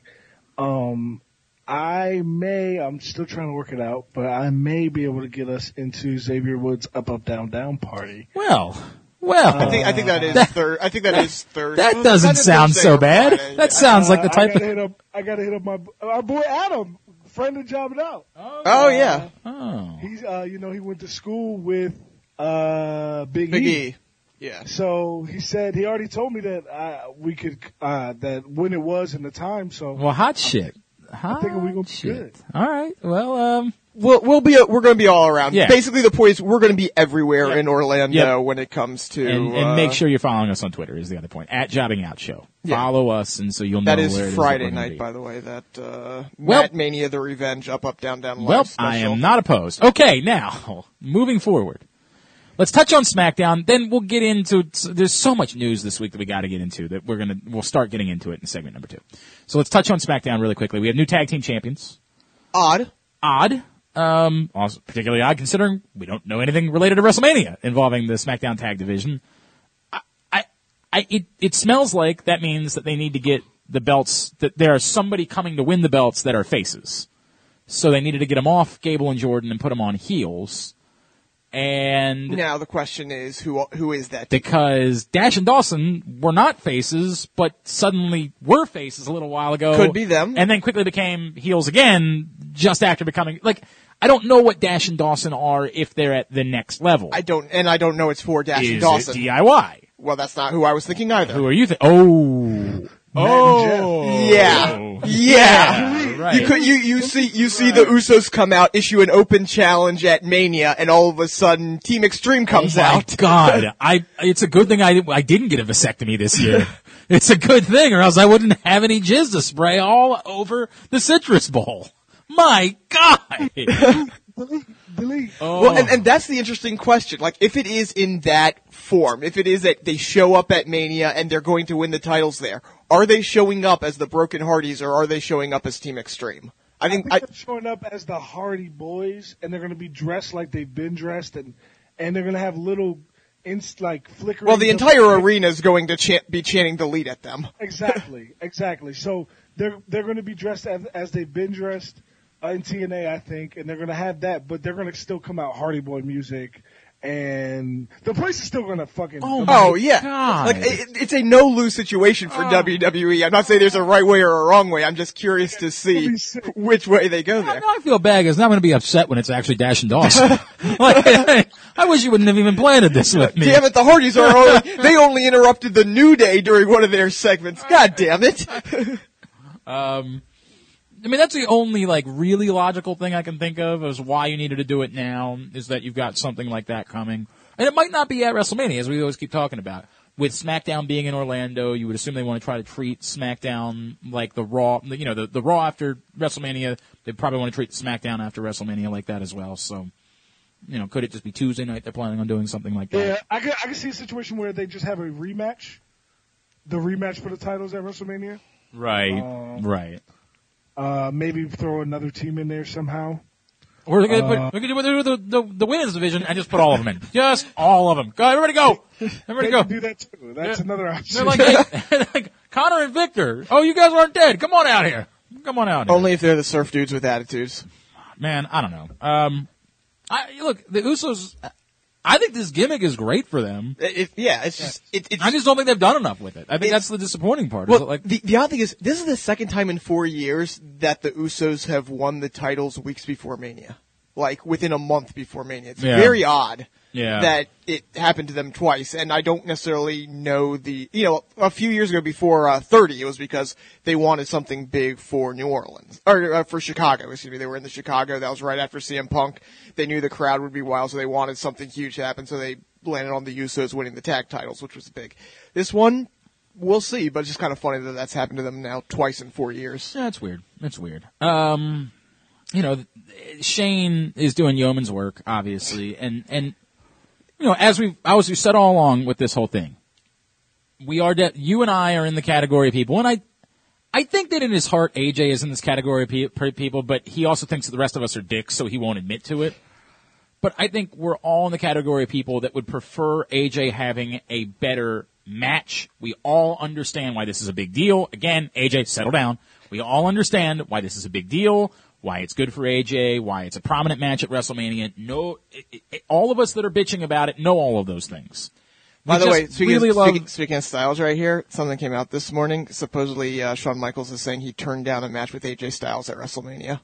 Um, I may. I'm still trying to work it out, but I may be able to get us into Xavier Woods' Up Up Down Down party. Well, well, I think I think that is That- third. I think that is third. that well, doesn't is sound so bad. Friday, That yeah. sounds like the Uh, type I of gotta hit up. I gotta hit up my our boy Adam friend of jobbing out. Oh yeah, Oh. He's, uh, you know, he went to school with uh, Big, Big E. E. Yeah. So he said he already told me that uh, we could uh, that when it was and the time. So Well, hot shit. Hot think we gonna be shit. good. All right. Well, um, We'll we'll be we're going to be all around. Yeah. Basically, the point is we're going to be everywhere in Orlando Yep. when it comes to. and, and uh, make sure you're following us on Twitter is the other point. At Jobbing Out Show. Yeah. Follow us, and so you'll know that is where it is Friday that night, by the way. That uh, Well- Matt Mania, the Revenge, up, up, down, down. Well, I am not opposed. Okay, now moving forward, let's touch on SmackDown. Then we'll get into. There's so much news this week that we got to get into that we're gonna we'll start getting into it in segment number two. So let's touch on SmackDown really quickly. We have new tag team champions. odd. Odd, um, also particularly odd considering we don't know anything related to WrestleMania involving the SmackDown tag division. I, I, I it it smells like that means that they need to get the belts. That there is somebody coming to win the belts that are faces. So they needed to get them off Gable and Jordan and put them on heels. And Now the question is who who is that? because Dash and Dawson were not faces, but suddenly were faces a little while ago. Could be them. And then quickly became heels again just after becoming, like, I don't know what Dash and Dawson are if they're at the next level. I don't, and I don't know it's for Dash and Dawson. DIY? well, that's not who I was thinking either. Who are you thinking? Oh. Oh. oh. Yeah. Yeah. Right. You could you you see you see the Usos come out, issue an open challenge at Mania, and all of a sudden Team Extreme comes oh my out. God, I it's a good thing I I didn't get a vasectomy this year. it's a good thing, or else I wouldn't have any jizz to spray all over the citrus bowl. My God. delete. Oh. Well, and, and that's the interesting question. Like, if it is in that form, if it is that they show up at Mania and they're going to win the titles there, are they showing up as the Broken Hardys or are they showing up as Team Extreme? I think I think they're showing up as the Hardy Boys, and they're going to be dressed like they've been dressed, and and they're going to have little, inst like flickering. well, the entire arena is going to chant, be chanting delete at them. Exactly, exactly. So they're they're going to be dressed as, as they've been dressed uh, in TNA, I think, and they're going to have that, but they're going to still come out Hardy Boy music, and the place is still going to fucking. Oh, Oh yeah, God. like it, it's a no lose situation for oh. WWE. I'm not saying there's a right way or a wrong way. I'm just curious to see which way they go there. Now I feel bad because now I'm going to be upset when it's actually Dash and Dawson. like, I wish you wouldn't have even planted this with me. Damn it, the Hardys are only, they only interrupted the New Day during one of their segments. God damn it. Um, I mean, that's the only like really logical thing I can think of as why you needed to do it now is that you've got something like that coming, and it might not be at WrestleMania as we always keep talking about. With SmackDown being in Orlando, you would assume they want to try to treat SmackDown like the Raw, you know, the, the Raw after WrestleMania. They probably want to treat SmackDown after WrestleMania like that as well. So, you know, could it just be Tuesday night? They're planning on doing something like that. Yeah, I could, I can see a situation where they just have a rematch, the rematch for the titles at WrestleMania. Right, Um, right. Uh, maybe throw another team in there somehow. Or we could, put, we could do the, the, the women's division and just put all of them in. Just all of them. Go, everybody go. Everybody They go. can do that too. That's Yeah. another option. They're like, hey, like Konnor and Viktor. Oh, you guys aren't dead. Come on out here. Come on out here. Only if they're the surf dudes with attitudes. Man, I don't know. Um, I look the Usos. I think this gimmick is great for them. It, yeah, it's just, it, it's, I just don't think they've done enough with it. I think that's the disappointing part. well, like, the, the odd thing is, this is the second time in four years that the Usos have won the titles weeks before Mania. Like, within a month before Mania. It's Yeah. very odd. Yeah. That it happened to them twice, and I don't necessarily know the, you know, a few years ago before, uh, 30, it was because they wanted something big for New Orleans, or, uh, for Chicago, excuse me, they were in the Chicago, that was right after CM Punk. They knew the crowd would be wild, so they wanted something huge to happen, so they landed on the Usos winning the tag titles, which was big. This one, we'll see, but it's just kind of funny that that's happened to them now twice in four years. Yeah, it's weird. That's weird. Um, you know, Shane is doing yeoman's work, obviously, and and you know, as we as we said all along with this whole thing, we are de- you and I are in the category of people, and I. I think that in his heart, AJ is in this category of pe- pe- people, but he also thinks that the rest of us are dicks, so he won't admit to it. But I think we're all in the category of people that would prefer AJ having a better match. We all understand why this is a big deal. Again, AJ, settle down. We all understand why this is a big deal, why it's good for AJ, why it's a prominent match at WrestleMania. No, it, it, all of us that are bitching about it know all of those things. By We the way, speaking, really of, love- speaking, speaking of Styles right here, something came out this morning. Supposedly, uh, Shawn Michaels is saying he turned down a match with AJ Styles at WrestleMania.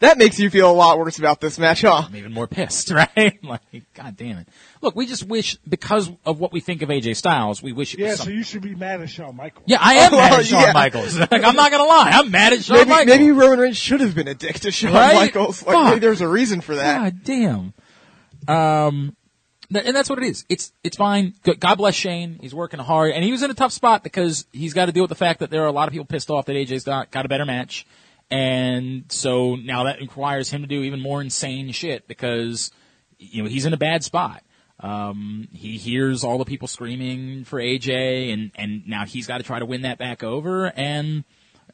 That makes you feel a lot worse about this match, huh? I'm even more pissed, right? like, god damn it. Look, we just wish, because of what we think of AJ Styles, we wish it Yeah, was so you should be mad at Shawn Michaels. Yeah, I am Oh, mad at Shawn yeah. Michaels. Like, I'm not gonna lie, I'm mad at Shawn Maybe, Michaels. maybe Roman Reigns should have been a dick to Shawn Right? Michaels. Like, Fuck. maybe there's a reason for that. God damn. Um, th- and that's what it is. It's it's fine. God bless Shane. He's working hard, and he was in a tough spot because he's got to deal with the fact that there are a lot of people pissed off that AJ's got got a better match, and so now that requires him to do even more insane shit because you know he's in a bad spot. Um, he hears all the people screaming for AJ, and and now he's got to try to win that back over. And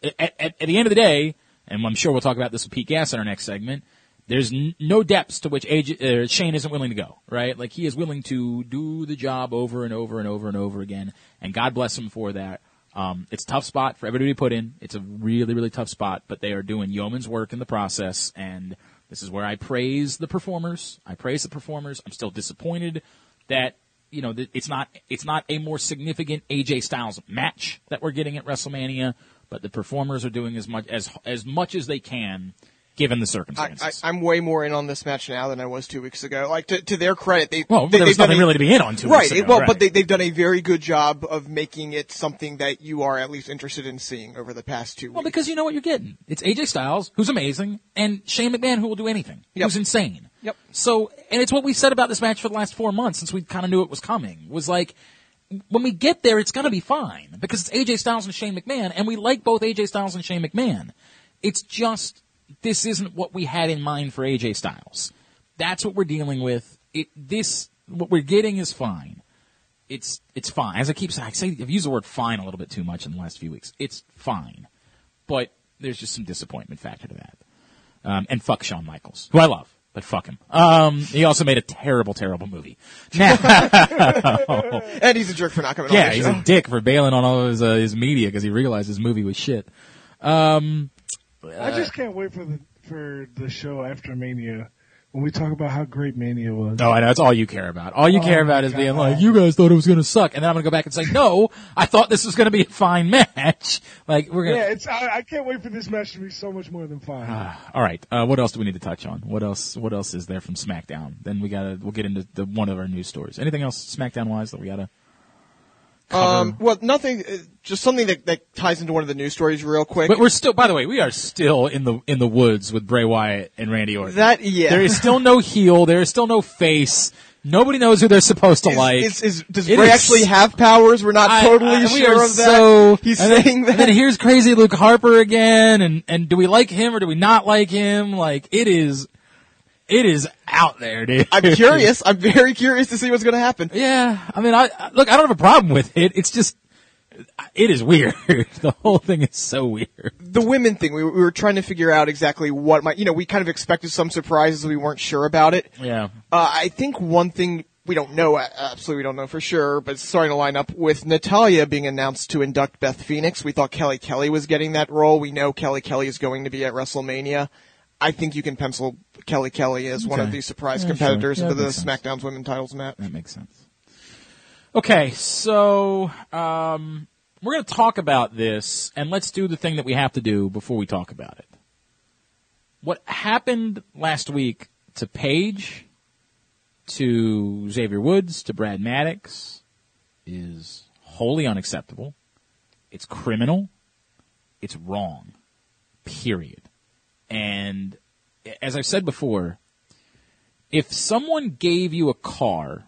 at, at, at the end of the day, and I'm sure we'll talk about this with Pete Gas in our next segment. There's n- no depths to which AJ, uh, Shane isn't willing to go, right? Like he is willing to do the job over and over and over and over again, and God bless him for that. Um, it's a tough spot for everybody to put in. It's a really, really tough spot, but they are doing yeoman's work in the process, and this is where I praise the performers. I praise the performers. I'm still disappointed that you know it's not it's not a more significant AJ Styles match that we're getting at WrestleMania, but the performers are doing as much as as much as they can given the circumstances. I, I'm way more in on this match now than I was two weeks ago. Like to, to their credit, they well, they, there was they've done nothing a- really to be in on two right. weeks ago, well, right. but they, they've done a very good job of making it something that you are at least interested in seeing over the past two Well, weeks. because you know what you're getting. It's AJ Styles, who's amazing, and Shane McMahon, who will do anything, Yep. who's insane. Yep. So, and it's what we said about this match for the last four months since we kind of knew it was coming. Was like, when we get there, it's going to be fine because it's AJ Styles and Shane McMahon, and we like both AJ Styles and Shane McMahon. It's just this isn't what we had in mind for AJ Styles. That's what we're dealing with. It this what we're getting is fine. It's it's fine. As I keep saying, I say I've used the word fine a little bit too much in the last few weeks. It's fine, but there's just some disappointment factor to that. Um, and fuck Shawn Michaels, who I love, but fuck him. Um, he also made a terrible, terrible movie. And he's a jerk for not coming yeah, on he's show. a dick for bailing on all his uh, his media because he realized his movie was shit. Um, I just can't wait for the for the show after Mania when we talk about how great Mania was. No, I know. It's all you care about. All you Oh care about is being like, you guys thought it was going to suck. And then I'm going to go back and say, no, I thought this was going to be a fine match. Like, we're going to. Yeah, it's I, I can't wait for this match to be so much more than fine. All right. Uh, what else do we need to touch on? What else? What else is there from SmackDown? Then we gotta. We'll get into the one of our news stories. Anything else SmackDown wise that we gotta? Um, well, nothing. uh, Just something that, that ties into one of the news stories real quick. but we're still. By the way, we are still in the in the woods with Bray Wyatt and Randy Orton. that yeah. There is still no heel. There is still no face. Nobody knows who they're supposed to Is- like. is, is, does It Bray is- actually have powers? We're not I- totally I- we sure of that. So, He's and then- saying that. And then here's crazy Luke Harper again, and and do we like him or do we not like him? Like it is, it is out there, dude. I'm curious. I'm very curious to see what's going to happen. Yeah, I mean, I I- look. I don't have a problem with it. It's just, it is weird. the whole thing is so weird. The women thing, we, we were trying to figure out exactly what might, you know, we kind of expected some surprises. We weren't sure about it. Yeah. Uh, I think one thing we don't know, uh, absolutely we don't know for sure, but it's starting to line up with Natalya being announced to induct Beth Phoenix. We thought Kelly Kelly was getting that role. We know Kelly Kelly is going to be at WrestleMania. I think you can pencil Kelly Kelly as one of the surprise Yeah, competitors sure. Yeah, for the. SmackDown's Women Titles match. That makes sense. Okay, so um, we're going to talk about this, and let's do the thing that we have to do before we talk about it. What happened last week to Paige, to Xavier Woods, to Brad Maddox is wholly unacceptable. It's criminal. It's wrong. Period. And as I've said before, if someone gave you a car,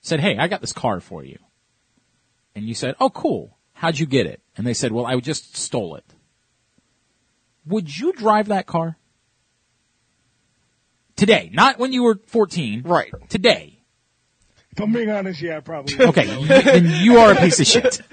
said, "Hey, I got this car for you," and you said, "Oh, cool. How'd you get it?" and they said, "Well, I just stole it," would you drive that car today? Not when you were fourteen, Right. Today, If I'm being honest, yeah, probably. okay. you, then you are a piece of shit.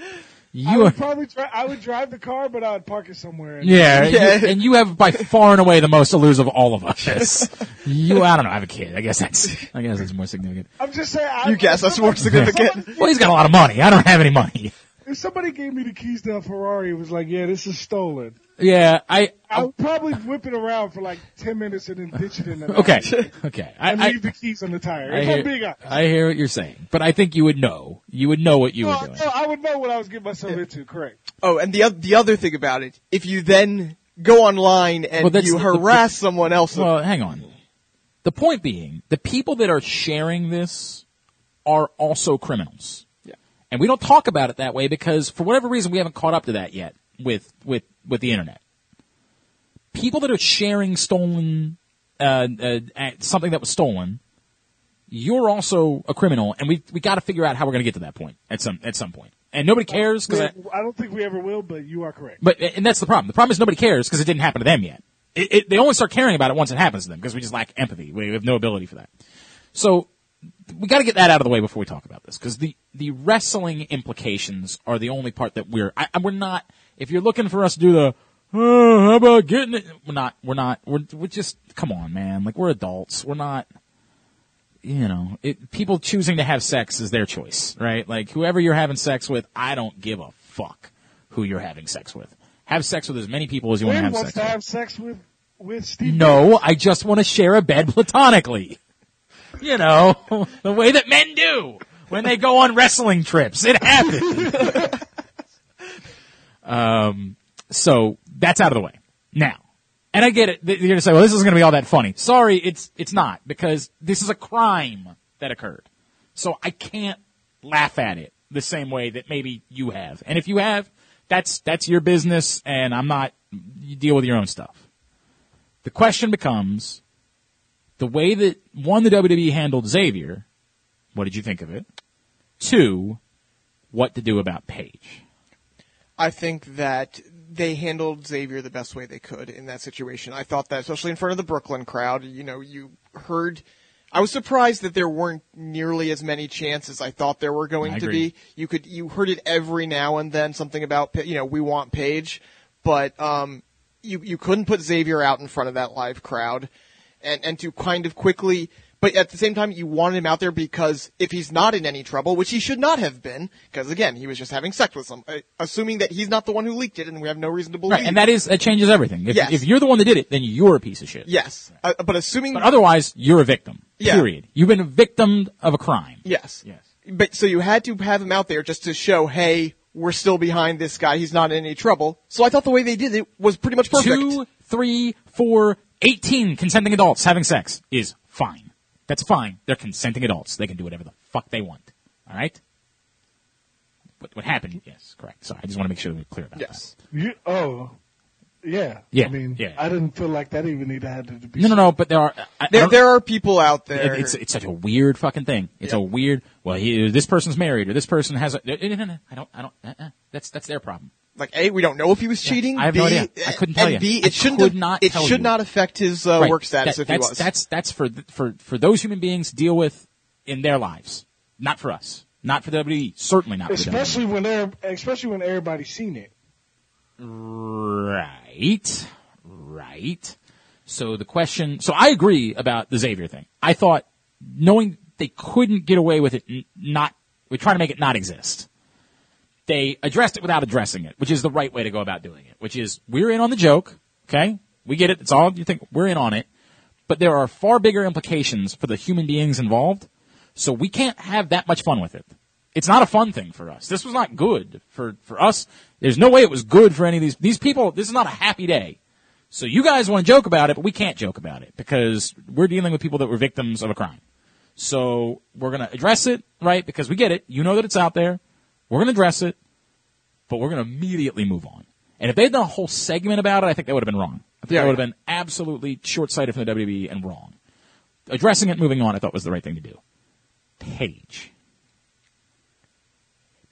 I You are. would probably dri- I would drive the car, but I would park it somewhere. And Yeah, Yeah. You, and you have by far and away the most to lose of all of us. you, I don't know, I have a kid. I guess that's, I guess that's more significant. I'm just saying. I, You guess if that's more significant. Well, he's got a lot of money. I don't have any money. If somebody gave me the keys to a Ferrari, it was like, yeah, this is stolen. Yeah, I. I would probably whip it around for like ten minutes and then ditch it in the. Okay, okay. I, And I, leave the keys on the tire. I If I'm being hear. I hear what you're saying, but I think you would know. You would know what you No, were doing. no, I would know what I was getting myself into. Correct. Oh, and the the other thing about it, if you then go online and Well, that's you the- the- harass someone else. Well, hang on. The point being, the people that are sharing this are also criminals. And we don't talk about it that way because for whatever reason we haven't caught up to that yet with with with the internet. People that are sharing stolen uh, uh, something that was stolen, you're also a criminal, and we we got to figure out how we're going to get to that point at some at some point. And nobody cares because I don't think we ever will, but you are correct. but and that's the problem. The problem is nobody cares because it didn't happen to them yet. It, it, they only start caring about it once it happens to them because we just lack empathy. We have no ability for that. So we got to get that out of the way before we talk about this because the the wrestling implications are the only part that we're I, I- we're not. If you're looking for us to do the oh, how about getting it? We're not. We're not. We're we're just come on, man. Like we're adults. We're not. You know, it, people choosing to have sex is their choice, right? Like whoever you're having sex with, I don't give a fuck who you're having sex with. Have sex with as many people as you want to have wants sex to have sex with with Steve. No, I just want to share a bed platonically. You know, the way that men do when they go on wrestling trips. It happens. um, so that's out of the way. Now, and I get it. You're going to say, well, this isn't going to be all that funny. Sorry, it's, it's not because this is a crime that occurred. So I can't laugh at it the same way that maybe you have. And if you have, that's, that's your business and I'm not, you deal with your own stuff. The question becomes the way that one, the WWE handled Xavier. What did you think of it? Two, what to do about Paige. I think that they handled Xavier the best way they could in that situation. I thought that, especially in front of the Brooklyn crowd, you know, you heard. I was surprised that there weren't nearly as many chances I thought there were going to be. You could, you heard it every now and then, something about, you know, we want Paige, but, um, you, you couldn't put Xavier out in front of that live crowd and, and to kind of quickly, but at the same time, you wanted him out there because if he's not in any trouble, which he should not have been, because again, he was just having sex with some, uh, assuming that he's not the one who leaked it, and we have no reason to believe. Right, and that is that changes everything. If, Yes. if you're the one that did it, then you're a piece of shit. yes, uh, but assuming But otherwise, you're a victim. Yeah. Period. You've been a victim of a crime. yes, Yes. But so you had to have him out there just to show, hey, we're still behind this guy. He's not in any trouble. So I thought the way they did it was pretty much perfect. Two, three, four, 18 consenting adults having sex is fine. That's fine. They're consenting adults. They can do whatever the fuck they want. All right? What, what happened? Yes, correct. Sorry, I just want to make sure that we're clear about Yes. You, oh, yeah. Yeah, I mean, yeah. I didn't feel like that even needed had to be. No, no, no, but there are. I, I There, don't- there are people out there. it- it's it's such a weird fucking thing. It's a weird. Well, he, this person's married, or this person has a. No, no, no, no, I don't. I don't. Uh, uh, that's that's their problem. Like A, we don't know if he was cheating. I have B, no idea. I couldn't tell and you. B, I it shouldn't could have, not it should you. not affect his uh, Right. work status That- if he was. That's that's for th- for for those human beings to deal with in their lives, not for us, not for WWE, certainly not for especially WWE. when they're, especially when everybody's seen it. Right, right. So the question. So I agree about the Xavier thing. I thought knowing they couldn't get away with it, n- not we're trying to make it not exist. They addressed it without addressing it, which is the right way to go about doing it. Which is we're in on the joke. Okay, we get it. It's all you think. We're in on it. But there are far bigger implications for the human beings involved. So we can't have that much fun with it. It's not a fun thing for us. This was not good for, for us. There's no way it was good for any of these, these people. This is not a happy day. So you guys want to joke about it, but we can't joke about it because we're dealing with people that were victims of a crime. So we're going to address it, right? Because we get it. You know that it's out there. We're going to address it, but we're going to immediately move on. And if they had done a whole segment about it, I think that would have been wrong. I think Yeah, that would yeah. have been absolutely short-sighted from the WWE and wrong. Addressing it, moving on, I thought was the right thing to do. Paige.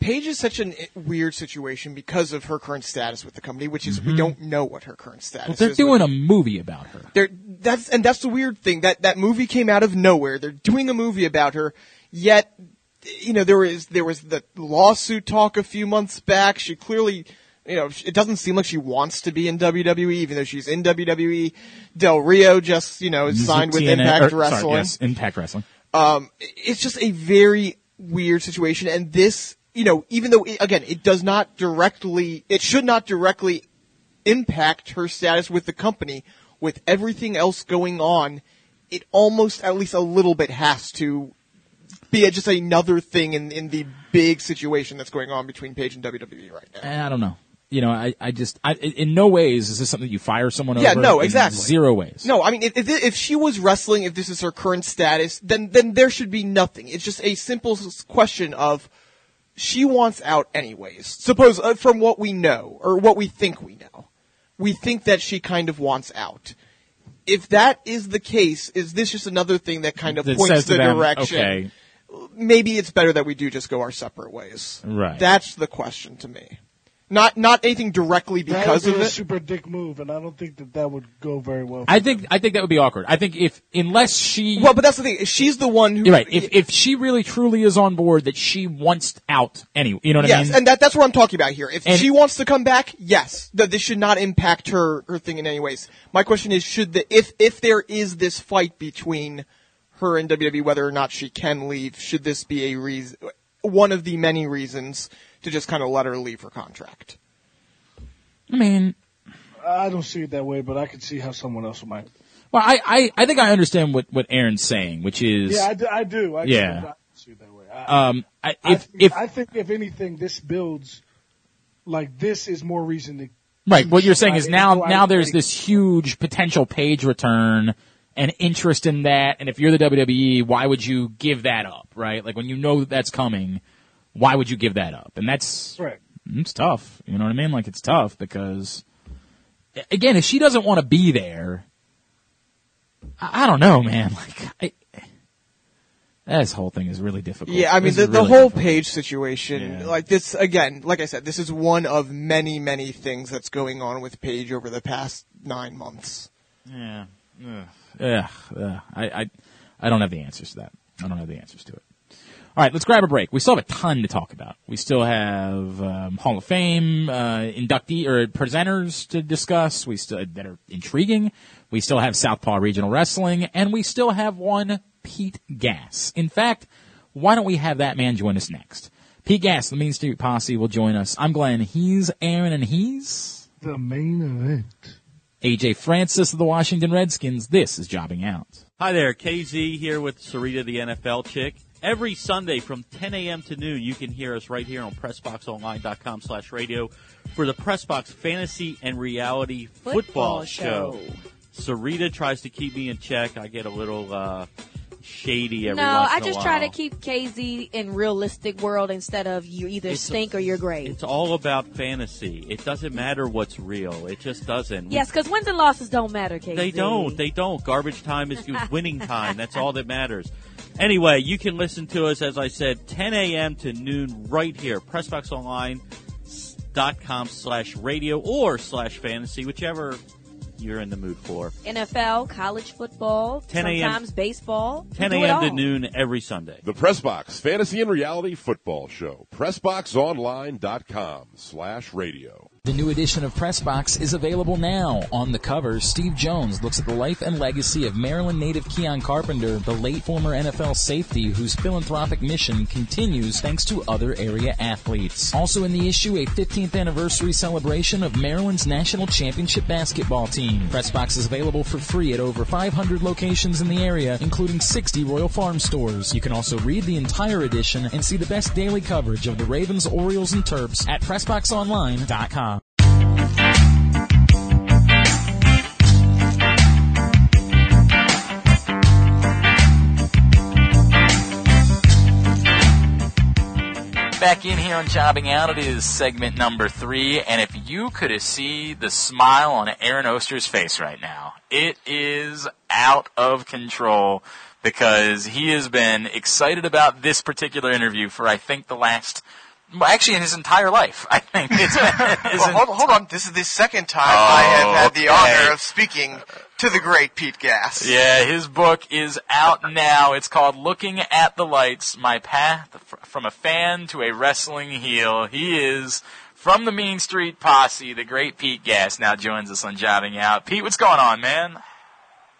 Paige is such a weird situation because of her current status with the company, which is we don't know what her current status Mm-hmm. Well, they're is. doing a movie about her. They're, that's and that's the weird thing that that movie came out of nowhere. They're doing a movie about her, yet you know there was there was the lawsuit talk a few months back. She clearly. You know, it doesn't seem like she wants to be in WWE, even though she's in WWE. Del Rio just, you know, is signed with TNA Impact or, sorry, Wrestling yes, Impact Wrestling. um, it's just a very weird situation. And this, you know, even though it, again, it does not directly, it should not directly impact her status with the company. With everything else going on, it almost at least a little bit has to be just another thing in in the big situation that's going on between Paige and WWE right now. Eh, I don't know. You know, I, I just, I, in no ways is this something you fire someone Yeah, over. no, exactly. Zero ways. No, I mean, if, if, if she was wrestling, if this is her current status, then then there should be nothing. It's just a simple question of she wants out anyways. Suppose uh, from what we know or what we think we know, we think that she kind of wants out. If that is the case, is this just another thing that kind of points the them, direction? okay, Maybe it's better that we do just go our separate ways. Right. That's the question to me. Not not anything directly because that would of be a it. super dick move, and I don't think that that would go very well. I think, I think that would be awkward. I think if, unless she, Well, but that's the thing. She's the one who. You're right. If if she really truly is on board that she wants out anyway, you know what I mean? yes, and that, that's what I'm talking about here. If And- she wants to come back, yes, that this should not impact her her thing in any ways. My question is, should the if if there is this fight between her in WWE, whether or not she can leave, should this be a reason, one of the many reasons to just kind of let her leave her contract? I mean, I don't see it that way, but I could see how someone else might. well, I, I, I think I understand what, what Aaron's saying, which is, Yeah, I do. I, do. I Yeah. do. I see it that way. I, um, I, I if, think, if, I think if anything, this builds like this is more reason to. right, what you're saying is now, now there's this huge potential Paige return and interest in that, and if you're the WWE, why would you give that up, right? Like when you know that that's coming, why would you give that up? And that's, Right. it's tough. You know what I mean? Like it's tough because again, if she doesn't want to be there, I, I don't know, man. Like I, this whole thing is really difficult. Yeah, I mean the, the really whole difficult. Paige situation, Yeah. like this again, like I said, this is one of many, many things that's going on with Paige over the past nine months. Yeah. Ugh. Ugh. I, I I don't have the answers to that. I don't have the answers to it. All right, let's grab a break. We still have a ton to talk about. We still have um, Hall of Fame uh, inductee or presenters to discuss. We still that are intriguing. We still have Southpaw Regional Wrestling, and we still have one Pete Gas. In fact, why don't we have that man join us next? Pete Gas, the Mean Street Posse, will join us. I'm Glenn. He's Aaron, and he's The main event. AJ Francis of the Washington Redskins. This is Jobbing Out. Hi there, KZ here with Sarita the NFL chick. Every Sunday from 10 a.m. to noon, you can hear us right here on PressBoxOnline.com slash radio for the PressBox Fantasy and Reality Football, Football show. show. Sarita tries to keep me in check. I get a little uh, shady every No, I a just try to keep KZ in realistic world instead of you either It's- stink or you're great. It's all about fantasy. It doesn't matter what's real. It just doesn't. Yes, because wins and losses don't matter, KZ. They don't. They don't. Garbage time is winning time. That's all that matters. Anyway, you can listen to us, as I said, 10 a.m. to noon right here. PressBoxOnline.com slash radio or slash fantasy, whichever you're in the mood for. NFL, college football, 10 a.m. sometimes baseball. 10 a.m. to noon every Sunday. The Pressbox Fantasy and Reality Football Show. PressBoxOnline.com slash radio. The new edition of Pressbox is available now. On the cover, Steve Jones looks at the life and legacy of Maryland native Keion Carpenter, the late former NFL safety whose philanthropic mission continues thanks to other area athletes. Also in the issue, a 15th anniversary celebration of Maryland's national championship basketball team. Pressbox is available for free at over 500 locations in the area, including 60 Royal Farm stores. You can also read the entire edition and see the best daily coverage of the Ravens, Orioles, and Terps at PressBoxOnline.com. Back in here on Jobbing Out, it is segment number three, and if you could see the smile on Aaron Oster's face right now, it is out of control because he has been excited about this particular interview for I think the last, actually in his entire life. I think it's been. his Well, hold, hold on. This is the second time Oh, I have had the okay. honor of speaking to the great Pete Gas. Yeah, his book is out now. It's called Looking at the Lights My Path from a Fan to a Wrestling Heel. He is from the Mean Street Posse. The great Pete Gas now joins us on Jobbing Out. Pete, what's going on, man?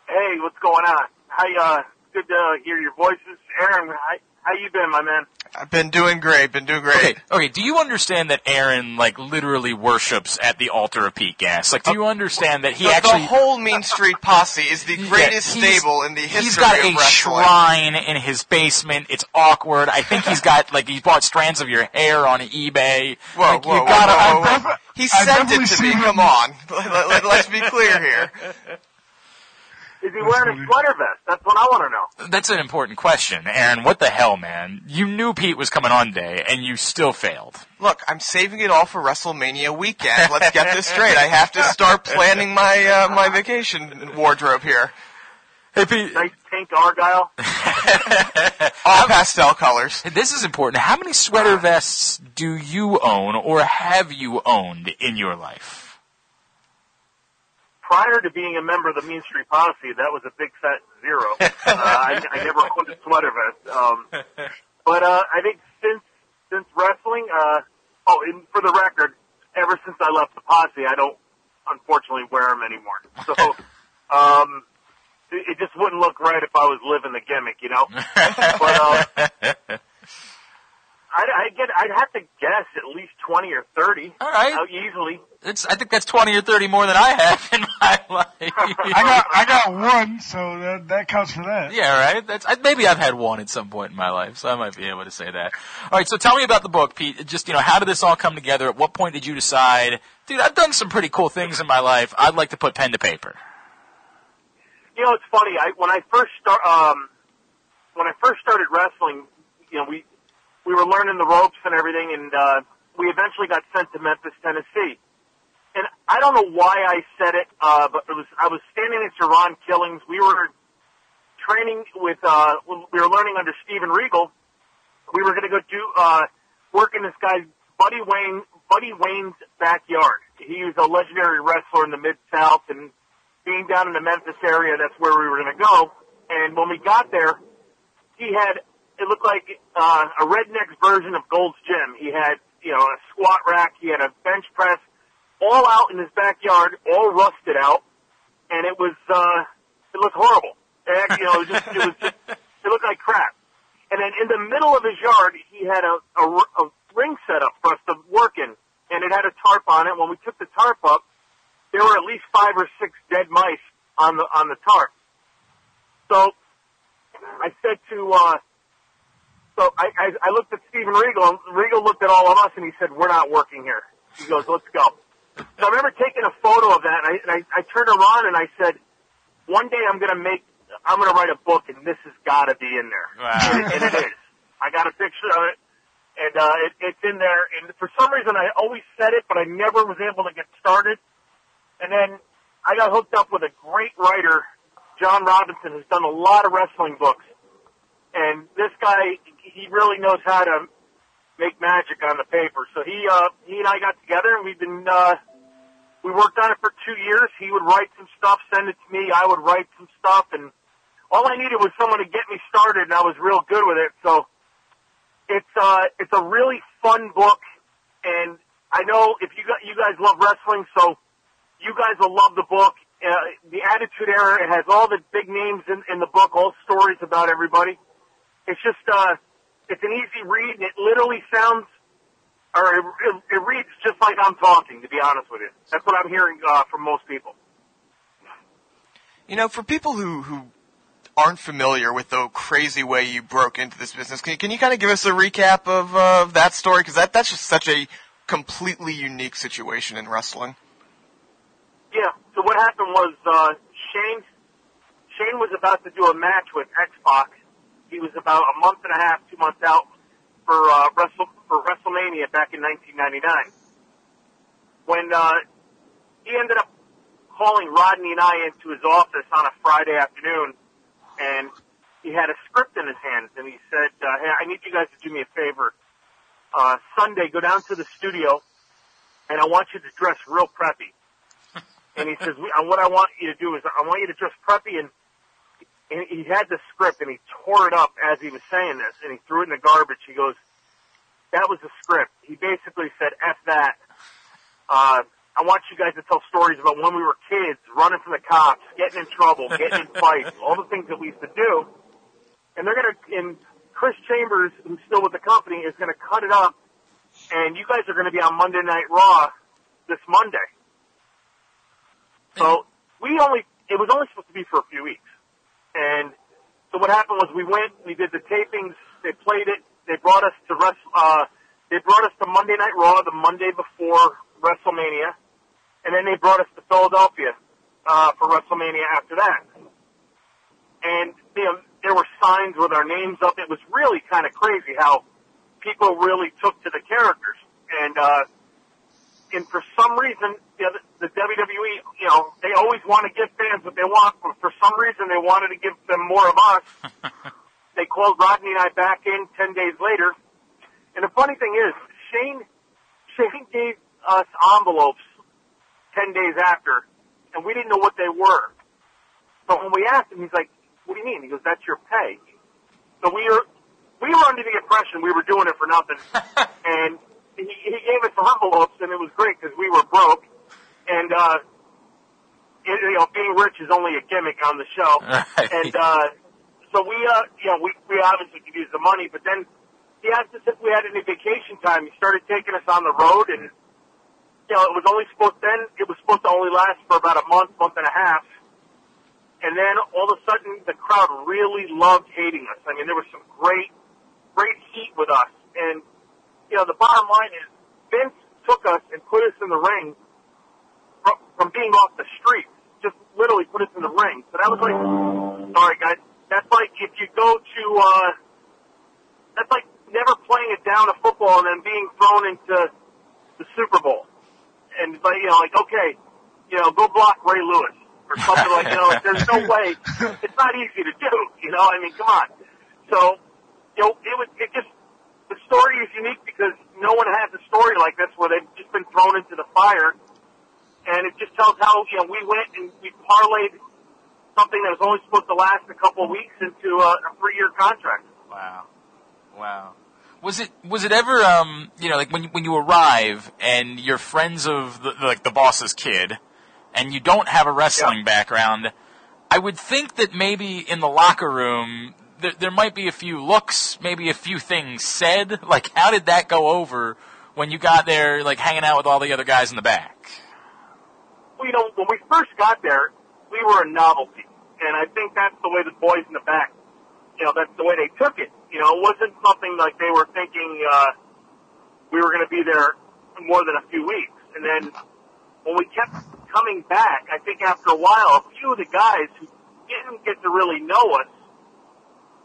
Hey, what's going on? Hi, uh, good to hear your voices. Aaron, I, How you been, my man? I've been doing great. Been doing great. Okay, okay. Do you understand that Aaron like literally worships at the altar of Pete Gas? Like, do you understand that he the, actually the whole Mean Street Posse is the greatest he's- stable in the history He's got of a wrestling. shrine in his basement. It's awkward. I think he's got like he bought strands of your hair on eBay. Whoa, like, whoa, you whoa, gotta. whoa, I'm- whoa. He sent it to me. him- Come on. Let, us be clear here. Is he wearing a sweater vest? That's what I want to know. That's an important question, Aaron. What the hell, man? You knew Pete was coming on day, and you still failed. Look, I'm saving it all for WrestleMania weekend. Let's get this straight. I have to start planning my uh, my vacation wardrobe here. Hey, Pete. Nice pink argyle. All pastel colors. This is important. How many sweater vests do you own, or have you owned in your life? Prior to being a member of the Mean Street Posse, that was a big fat zero. Uh, I, I never owned a sweater vest. Um, but uh, I think since since wrestling, uh, oh, and for the record, ever since I left the Posse, I don't unfortunately wear them anymore. So um, it, it just wouldn't look right if I was living the gimmick, you know. But uh, I'd, I'd get, I'd have to guess at least twenty or thirty. All right. uh, easily. It's, I think that's 20 or 30 more than I have in my life. I got I got one, so that that counts for that. Yeah, right. That's I, maybe I've had one at some point in my life, so I might be able to say that. All right, so tell me about the book, Pete. Just you know, how did this all come together? At what point did you decide, dude? I've done some pretty cool things in my life. I'd like to put pen to paper. You know, it's funny. I when I first start, um, when I first started wrestling, you know, we we were learning the ropes and everything, and uh, we eventually got sent to Memphis, Tennessee. And I don't know why I said it, uh, but it was I was standing next to Ron Killings. We were training with uh, we were learning under Steven Regal. We were going to go do uh, work in this guy's Buddy Wayne Buddy Wayne's backyard. He was a legendary wrestler in the Mid South, and being down in the Memphis area, that's where we were going to go. And when we got there, he had it looked like uh, a redneck's version of Gold's Gym. He had you know a squat rack, he had a bench press, all out in his backyard, all rusted out, and it was uh, it looked horrible. Act- you know, it, was just, it was just it looked like crap. And then in the middle of his yard, he had a, a, a ring set up for us to work in, and it had a tarp on it. When we took the tarp up, there were at least five or six dead mice on the on the tarp. So I said to uh, so I, I I looked at Steven Regal, Regal looked at all of us, and he said, "We're not working here." He goes, "Let's go." So I remember taking a photo of that, and I, and I, I turned around and I said, "One day I'm going to make, I'm going to write a book, and this has got to be in there." And, and it is. I got a picture of it, and uh, it, it's in there. And for some reason, I always said it, but I never was able to get started. And then I got hooked up with a great writer, John Robinson, who's done a lot of wrestling books. And this guy, he really knows how to make magic on the paper. So he, uh, he and I got together and we've been, uh, we worked on it for two years. He would write some stuff, send it to me. I would write some stuff and all I needed was someone to get me started and I was real good with it. So it's, uh, it's a really fun book and I know if you got, you guys love wrestling, so you guys will love the book. Uh, the Attitude Era, it has all the big names in, in the book, all stories about everybody. It's just, uh, it's an easy read, and it literally sounds, or it, it, it reads just like I'm talking, to be honest with you. That's what I'm hearing, uh, from most people. You know, for people who who aren't familiar with the crazy way you broke into this business, can, can you kind of give us a recap of uh, that story? Because that that's just such a completely unique situation in wrestling. Yeah. So what happened was uh, Shane Shane was about to do a match with X Pac. He was about a month and a half, two months out for uh, Wrestle for WrestleMania back in 1999. When uh, he ended up calling Rodney and I into his office on a Friday afternoon, and he had a script in his hands, and he said, uh, "Hey, I need you guys to do me a favor. Uh, Sunday, go down to the studio, and I want you to dress real preppy." and he says, we, uh, "What I want you to do is I want you to dress preppy." And, and he had the script, and he tore it up as he was saying this, and he threw it in the garbage. He goes, "That was the script." He basically said, "F that." Uh, I want you guys to tell stories about when we were kids, running from the cops, getting in trouble, getting in fights, all the things that we used to do. And they're gonna, and Chris Chambers, who's still with the company, is going to cut it up, and you guys are going to be on Monday Night Raw this Monday. So we only, it was only supposed to be for a few weeks. And so what happened was we went, we did the tapings, they played it, they brought us to rest, uh, they brought us to Monday Night Raw the Monday before WrestleMania, and then they brought us to Philadelphia, uh, for WrestleMania after that. And, you know, there were signs with our names up. It was really kind of crazy how people really took to the characters. And, uh, and for some reason, the, the WWE, you know, they always want to give fans what they want, but for some reason they wanted to give them more of us. they called Rodney and I back in 10 days later. And the funny thing is, Shane, Shane gave us envelopes 10 days after, and we didn't know what they were. So when we asked him, he's like, what do you mean? He goes, that's your pay. So we were, we were under the impression we were doing it for nothing. and he, he gave us envelopes and it was great because we were broke. Uh, it, you know, being rich is only a gimmick on the show. Right. And, uh, so we, uh, you know, we, we obviously could use the money, but then he asked us if we had any vacation time. He started taking us on the road and, you know, it was only supposed then, it was supposed to only last for about a month, month and a half. And then all of a sudden the crowd really loved hating us. I mean, there was some great, great heat with us. And, you know, the bottom line is Vince took us and put us in the ring from, from being off the street. Just literally put us in the ring. So that was like, sorry guys, that's like if you go to, uh, that's like never playing a down of football and then being thrown into the Super Bowl. And it's like, you know, like, okay, you know, go block Ray Lewis or something like, you know, like, there's no way, it's not easy to do, you know, I mean, come on. So, you know, it was, it just, the story is unique because no one has a story like this where they've just been thrown into the fire. And it just tells how, you know, we went and we parlayed something that was only supposed to last a couple of weeks into a, a three-year contract. Wow. Wow. Was it was it ever um you know like when you, when you arrive and you're friends of the, like the boss's kid and you don't have a wrestling background, I would think that maybe in the locker room there, there might be a few looks, maybe a few things said. Like how did that go over when you got there like hanging out with all the other guys in the back? You know, when we first got there, we were a novelty. And I think that's the way the boys in the back, you know, that's the way they took it. You know, it wasn't something like they were thinking, uh, we were going to be there more than a few weeks. And then when we kept coming back, I think after a while, a few of the guys who didn't get to really know us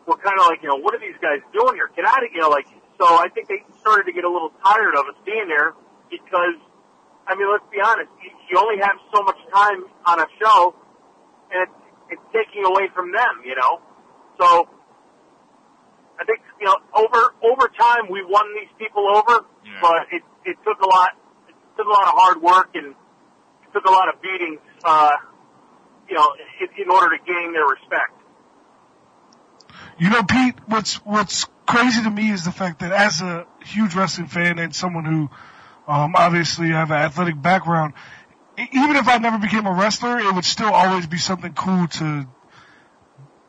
were kind of like, you know, what are these guys doing here? Get out of, you know, like, so I think they started to get a little tired of us being there because, I mean, let's be honest, you, you only have so much time on a show and it's, it's taking away from them, you know? So, I think, you know, over, over time we won these people over, but it, it took a lot, it took a lot of hard work and it took a lot of beatings, uh, you know, in, in order to gain their respect. You know, Pete, what's what's crazy to me is the fact that as a huge wrestling fan and someone who um, obviously I have an athletic background, even if I never became a wrestler, it would still always be something cool to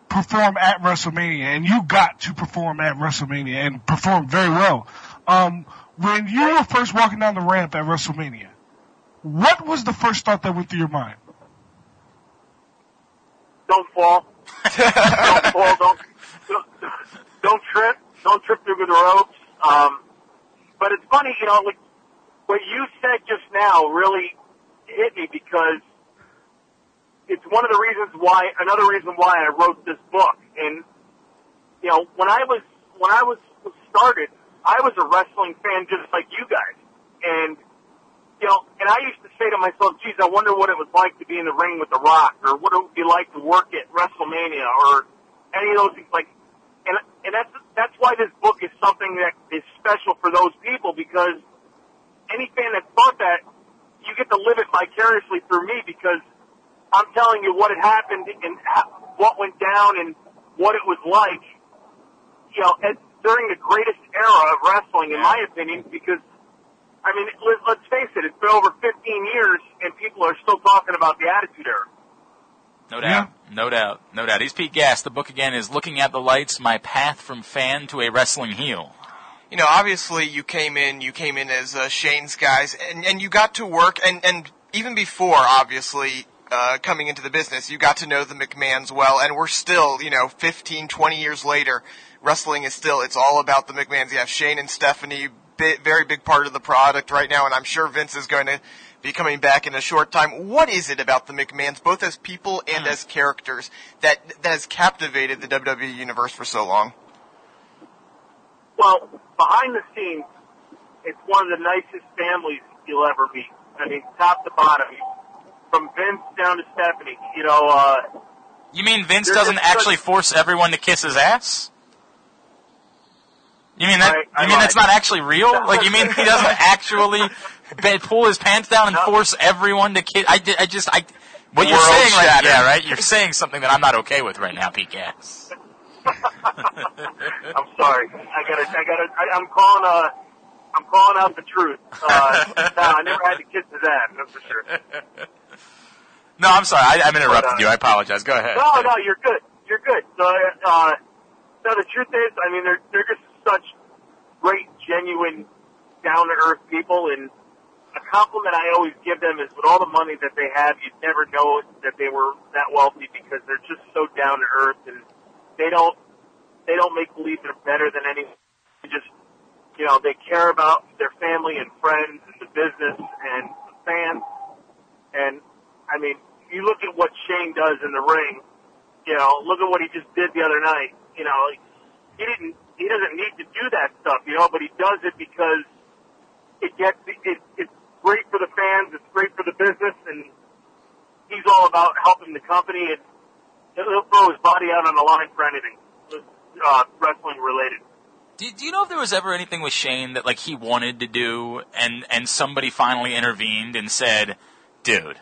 perform at WrestleMania, and you got to perform at WrestleMania and perform very well. Um, when you were first walking down the ramp at WrestleMania, what was the first thought that went through your mind? Don't fall. don't fall. Don't, don't don't trip. Don't trip through the ropes. Um, but it's funny, you know, like what you said just now really hit me because it's one of the reasons why. Another reason why I wrote this book. And you know, when I was when I was started, I was a wrestling fan just like you guys. And you know, and I used to say to myself, geez, I wonder what it was like to be in the ring with The Rock, or what it would be like to work at WrestleMania, or any of those things. Like, and and that's that's why this book is something that is special for those people because any fan that thought that, you get to live it vicariously through me because I'm telling you what had happened and what went down and what it was like, you know, at, during the greatest era of wrestling, in my opinion, because I mean, let, let's face it, it's been over 15 years and people are still talking about the Attitude Era. No doubt. No doubt. No doubt. He's Pete Gas. The book again is Looking at the Lights, My Path from Fan to a Wrestling Heel. You know, obviously you came in, you came in as uh, Shane's guys, and, and you got to work, and, and even before, obviously, uh, coming into the business, you got to know the McMahons well, and we're still, you know, 15, 20 years later, wrestling is still, it's all about the McMahons. You have Shane and Stephanie, very big part of the product right now, and I'm sure Vince is going to be coming back in a short time. What is it about the McMahons, both as people and as characters, that, that has captivated the WWE universe for so long? Well, behind the scenes, it's one of the nicest families you'll ever meet. I mean, top to bottom, from Vince down to Stephanie. You know, uh, You mean Vince doesn't just such- actually force everyone to kiss his ass? You mean that? I you mean that's not actually real? Like you mean he doesn't actually pull his pants down and force everyone to kiss? I, I just I. What you're saying right yeah, right? You're saying something that I'm not okay with right now, Pete Gas. I'm sorry. I gotta, I gotta, I, I'm calling, uh, I'm calling out the truth. Uh, no, I never had to kiss his ass, that's for sure. No, I'm sorry. I, I'm interrupting But, uh, you. I apologize. Go ahead. No, no, you're good. You're good. So, uh, no, the truth is, I mean, they're they're just such great, genuine, down to earth people, and a compliment I always give them is with all the money that they have, you'd never know that they were that wealthy because they're just so down to earth, and they don't they don't make believe they're better than anyone. They just you know they care about their family and friends and the business and the fans, and I mean, you look at what Shane does in the ring. You know, look at what he just did the other night. You know, he didn't. He doesn't need to do that stuff, you know, but he does it because it gets. It, it's great for the fans. It's great for the business, and he's all about helping the company. And he'll throw his body out on the line for anything, uh, wrestling related. Do, do you know if there was ever anything with Shane that like he wanted to do, and and somebody finally intervened and said, "Dude,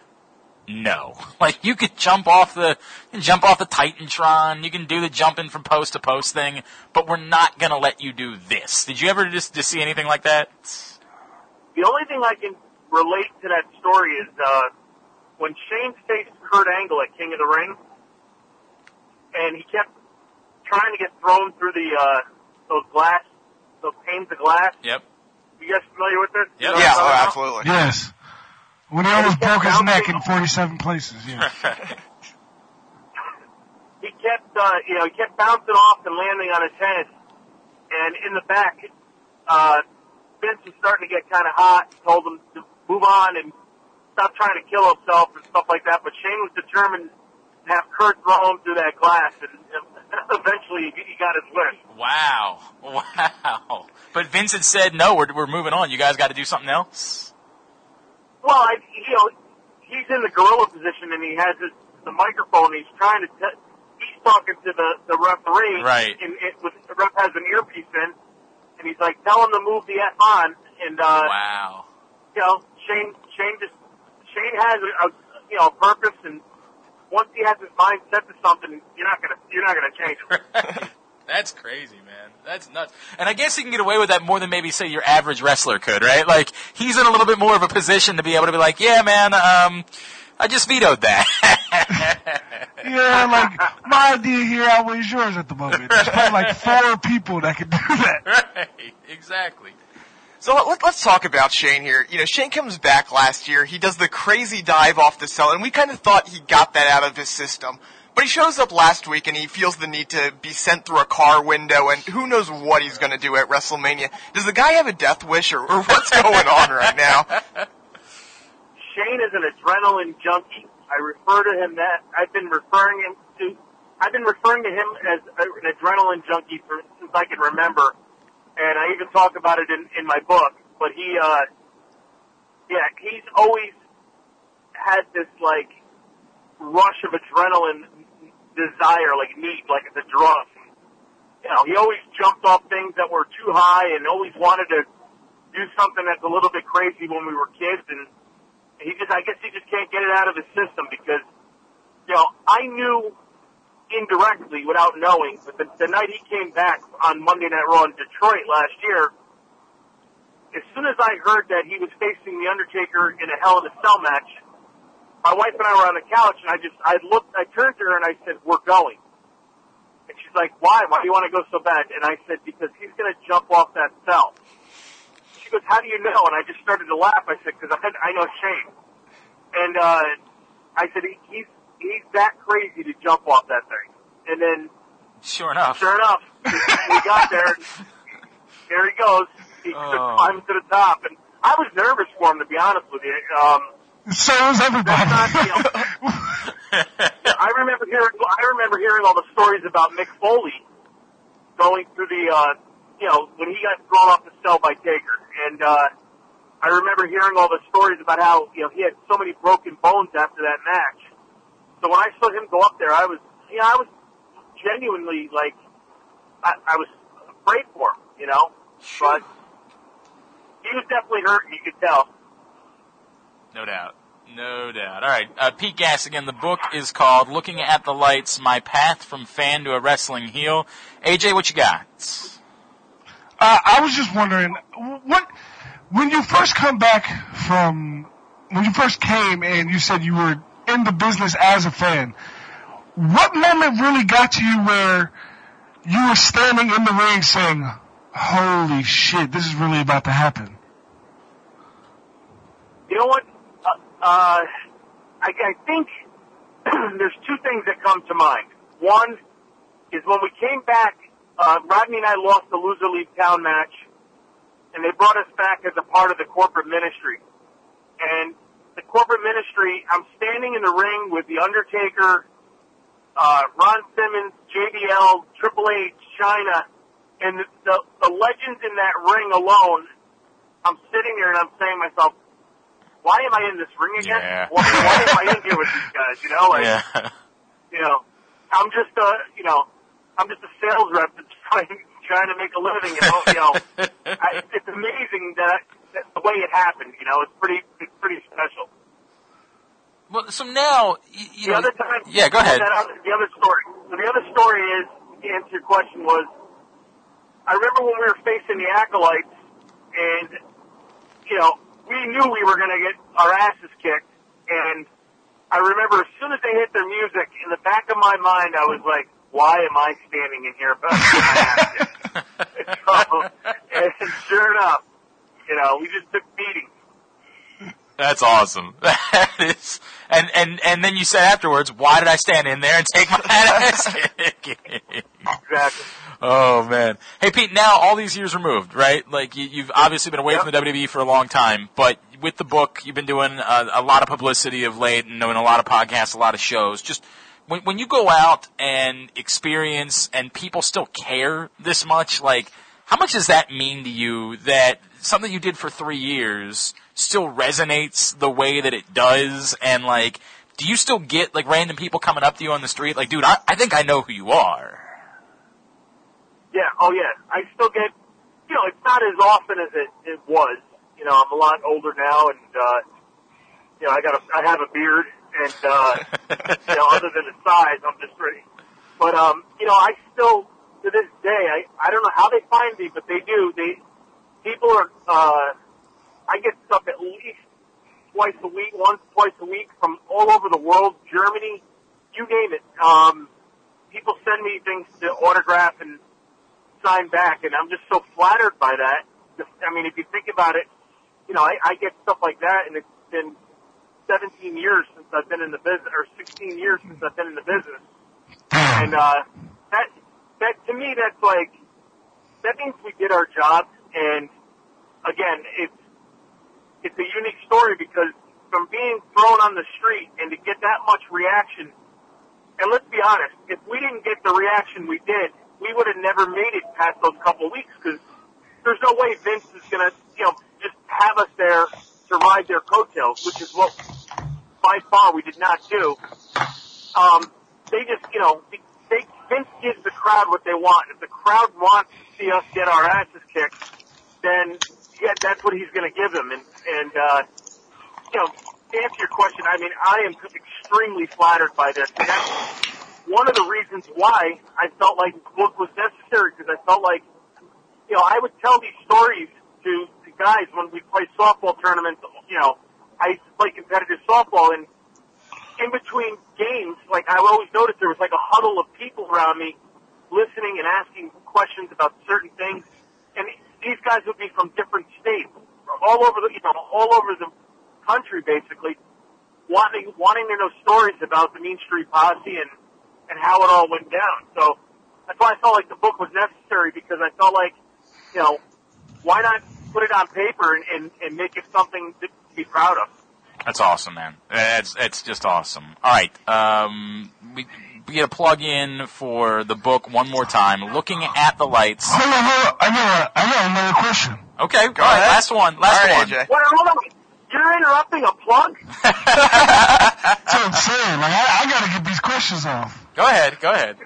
no. Like you could jump off the you can jump off the Titantron, you can do the jumping from post to post thing, but we're not gonna let you do this." Did you ever just, just see anything like that? The only thing I can relate to that story is uh, when Shane faced Kurt Angle at King of the Ring, and he kept trying to get thrown through the uh, those glass, those panes of glass. Yep. You guys familiar with this? Yep. You know Yeah, oh, absolutely. Yes. When he almost broke his neck in 47 places, yeah. he kept, uh, you know, he kept bouncing off and landing on his head. And in the back, uh, Vince was starting to get kind of hot. Told him to move on and stop trying to kill himself and stuff like that. But Shane was determined to have Kurt throw him through that glass, and eventually he got his wish. Wow. Wow. But Vince had said, "No, we're we're moving on. You guys got to do something else." Well, I, you know, he's in the gorilla position, and he has his, the microphone. And he's trying to. T- he's talking to the the referee. Right. And it, with, the ref has an earpiece in, and he's like, "Tell him to move the F on." And uh, Wow. you know, Shane, Shane just, Shane has a, a you know purpose, and once he has his mind set to something, you're not gonna you're not gonna change it. That's crazy, man. That's nuts. And I guess he can get away with that more than maybe say your average wrestler could, right? Like he's in a little bit more of a position to be able to be like, yeah, man, um, I just vetoed that. Yeah, like my idea here outweighs yours at the moment. There's probably like four people that can do that. right. Exactly. So let, let's talk about Shane here. You know, Shane comes back last year. He does the crazy dive off the cell, and we kind of thought he got that out of his system. But he shows up last week and he feels the need to be sent through a car window, and who knows what he's going to do at WrestleMania. Does the guy have a death wish, or, or what's going on right now? Shane is an adrenaline junkie. I refer to him that I've been referring him to. I've been referring to him as an adrenaline junkie for since I can remember, and I even talk about it in in my book. But he, uh, yeah, he's always had this like rush of adrenaline desire, like need, like it's a drug. You know, he always jumped off things that were too high and always wanted to do something that's a little bit crazy when we were kids and he just I guess he just can't get it out of his system because you know, I knew indirectly without knowing, but the, the night he came back on Monday Night Raw in Detroit last year, as soon as I heard that he was facing The Undertaker in a Hell in a Cell match, my wife and I were on the couch, and I just I looked, I turned to her and I said, "We're going." And she's like, "Why? Why do you want to go so bad?" And I said, "Because he's going to jump off that cell." She goes, "How do you know?" And I just started to laugh. I said, "Because I, I know Shane." And uh, I said, he, "He's he's that crazy to jump off that thing." And then, Sure enough. sure enough, we got there. There he goes. He Oh. climbs to the top, and I was nervous for him to be honest with you. Um, So was everybody. not, you know, I remember hearing I remember hearing all the stories about Mick Foley going through the uh you know, when he got thrown off the cell by Taker. And uh I remember hearing all the stories about how, you know, he had so many broken bones after that match. So when I saw him go up there I was you know, I was genuinely like I, I was afraid for him, you know? But he was definitely hurt, you could tell. No doubt. No doubt. All right. Uh, Pete Gas again. The book is called "Looking at the Lights: My Path from Fan to a Wrestling Heel." AJ, what you got? Uh, I was just wondering, what when you first come back from when you first came and you said you were in the business as a fan, what moment really got to you where you were standing in the ring saying, "Holy shit, this is really about to happen"? You know what? Uh, uh, I, I think there's two things that come to mind. One is when we came back, uh, Rodney and I lost the loser leave town match, and they brought us back as a part of the corporate ministry. And the corporate ministry, I'm standing in the ring with the Undertaker, uh, Ron Simmons, JBL, Triple H, Chyna, and the, the, the legends in that ring alone. I'm sitting there and I'm saying to myself, why am I in this ring again? Yeah. Why, why am I in here with these guys? You know, like, Yeah. you know, I'm just a, you know, I'm just a sales rep that's trying, trying to make a living. You know, you know, I, it's amazing that, that the way it happened. You know, it's pretty, it's pretty special. Well, so now, y- you The know, other time, yeah, go ahead. Other, the other story. So the other story is, to answer your question, was I remember when we were facing the acolytes, and you know, we knew we were going to get our asses kicked, and I remember as soon as they hit their music, in the back of my mind, I was like, "Why am I standing in here about my ass so, and sure enough, you know, we just took beatings. That's awesome. That is, and and and then you said afterwards, why did I stand in there and take my ass? Exactly. Oh man. Hey Pete, now all these years removed, right? Like you, you've obviously been away Yep. from the WWE for a long time, but with the book, you've been doing a, a lot of publicity of late and doing a lot of podcasts, a lot of shows. Just when when you go out and experience, and people still care this much, like how much does that mean to you that something you did for three years still resonates the way that it does, and like. Do you still get like random people coming up to you on the street like, dude, I, I think I know who you are. Yeah, oh yeah. I still get, you know, it's not as often as it, it was. You know, I'm a lot older now and, uh, you know, I got a, I have a beard and, uh, you know, other than the size, I'm just pretty. But, um, you know, I still, to this day, I, I don't know how they find me, but they do. They, people are, uh, I get stuff at least twice a week, once, twice a week from all over the world, Germany, you name it. Um, people send me things to autograph and sign back, and I'm just so flattered by that. I mean, if you think about it, you know, I, I get stuff like that, and it's been 17 years since I've been in the business, or 16 years since I've been in the business, and uh, that that to me, that's like that means we did our job, and again, it's it's a unique story because from being thrown on the street and to get that much reaction, and let's be honest, if we didn't get the reaction we did, we would have never made it past those couple weeks because there's no way Vince is gonna, you know, just have us there to ride their coattails, which is what by far we did not do. Um, they just, you know, they, Vince gives the crowd what they want. If the crowd wants to see us get our asses kicked, then yeah, that's what he's going to give them. And and uh, you know, to answer your question, I mean, I am extremely flattered by this. And that's one of the reasons why I felt like the book was necessary because I felt like, you know, I would tell these stories to, to guys when we play softball tournaments. You know, I used to play competitive softball, and in between games, like I always noticed there was like a huddle of people around me listening and asking questions about certain things. And these guys would be from different states, all over the, you know, all over the country basically, wanting, wanting to know stories about the Mean Street Posse and, and how it all went down. So that's why I felt like the book was necessary because I felt like, you know, why not put it on paper and, and, and make it something to be proud of? That's awesome, man. That's it's just awesome. All right, um, we get a plug in for the book one more time. Looking at the lights. Hold on, hold on. I got, I got another question. Okay, all right, last one, last All right, one. AJ. Wait, hold on. You're interrupting a plug? That's what I'm saying. Like, I, I gotta get these questions off. Go ahead, go ahead.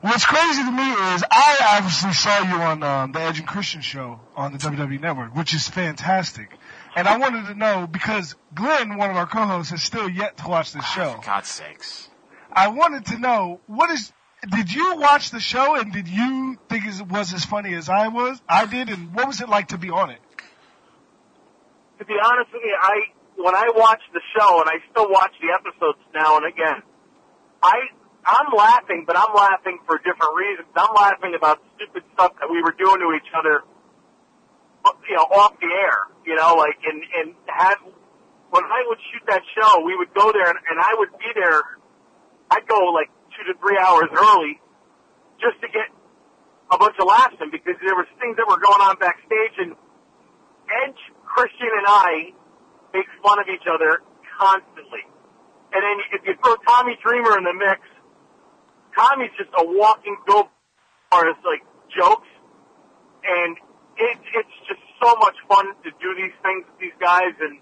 What's crazy to me is I obviously saw you on um, the Edge and Christian show on the WWE Network, which is fantastic. And I wanted to know because Glenn, one of our co-hosts, has still yet to watch this show. For God's sakes. I wanted to know what is. Did you watch the show and did you think it was as funny as I was? I did, and what was it like to be on it? to be honest with you, I when I watch the show and I still watch the episodes now and again, I I'm laughing, but I'm laughing for different reasons. I'm laughing about stupid stuff that we were doing to each other, uh, you know, off the air. You know, like and and have when I would shoot that show, we would go there and, and I would be there. I'd go like two to three hours early just to get a bunch of laughs in because there was things that were going on backstage and Edge, Christian, and I make fun of each other constantly. And then if you throw Tommy Dreamer in the mix, Tommy's just a walking go as like jokes, and it, it's just so much fun to do these things with these guys. And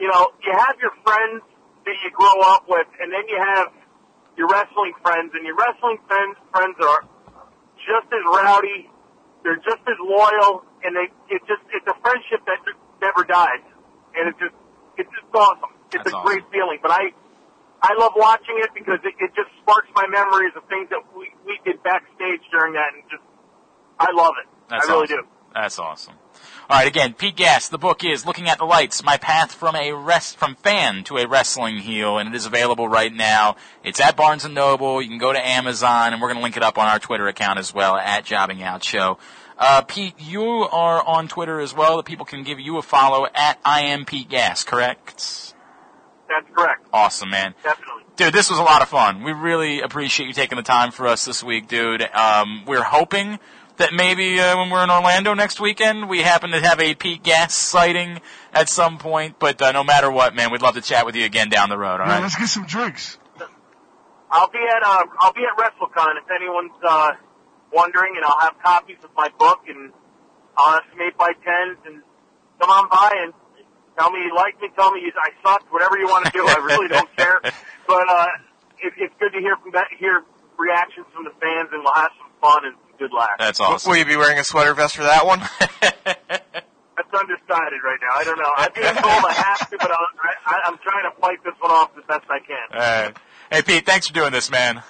you know, you have your friends that you grow up with, and then you have your wrestling friends, and your wrestling friends friends are just as rowdy. They're just as loyal, and they it just it's a friendship that just never dies, and it's just it's just awesome. It's That's a awesome. great feeling. But I I love watching it because it, it just sparks my memories of things that we we did backstage during that, and just I love it. That's I really awesome. do. That's awesome. All right, again, Pete Gas. The book is "Looking at the Lights: My Path from a Rest from Fan to a Wrestling Heel," and it is available right now. It's at Barnes and Noble. You can go to Amazon, and we're going to link it up on our Twitter account as well at Jobbing Out Show. Uh, Pete, you are on Twitter as well. That people can give you a follow at I am Pete Gas. Correct? That's correct. Awesome, man. Definitely. Dude, this was a lot of fun. We really appreciate you taking the time for us this week, dude. Um, we're hoping that maybe uh, when we're in Orlando next weekend, we happen to have a Pete Gas sighting at some point. But uh, no matter what, man, we'd love to chat with you again down the road. All Yeah, right? let's get some drinks. I'll be at uh, I'll be at WrestleCon if anyone's uh, wondering, and I'll have copies of my book and I'll have some eight by tens and come on by and tell me you like me, tell me you, I sucked, whatever you want to do. I really don't care. But uh, it, it's good to hear from that, hear reactions from the fans, and we'll have some fun and some good laughs. That's awesome. Will you be wearing a sweater vest for that one? That's undecided right now. I don't know. I'm being told I have to, but I'm, I, I'm trying to fight this one off as best I can. All right. Hey, Pete, thanks for doing this, man.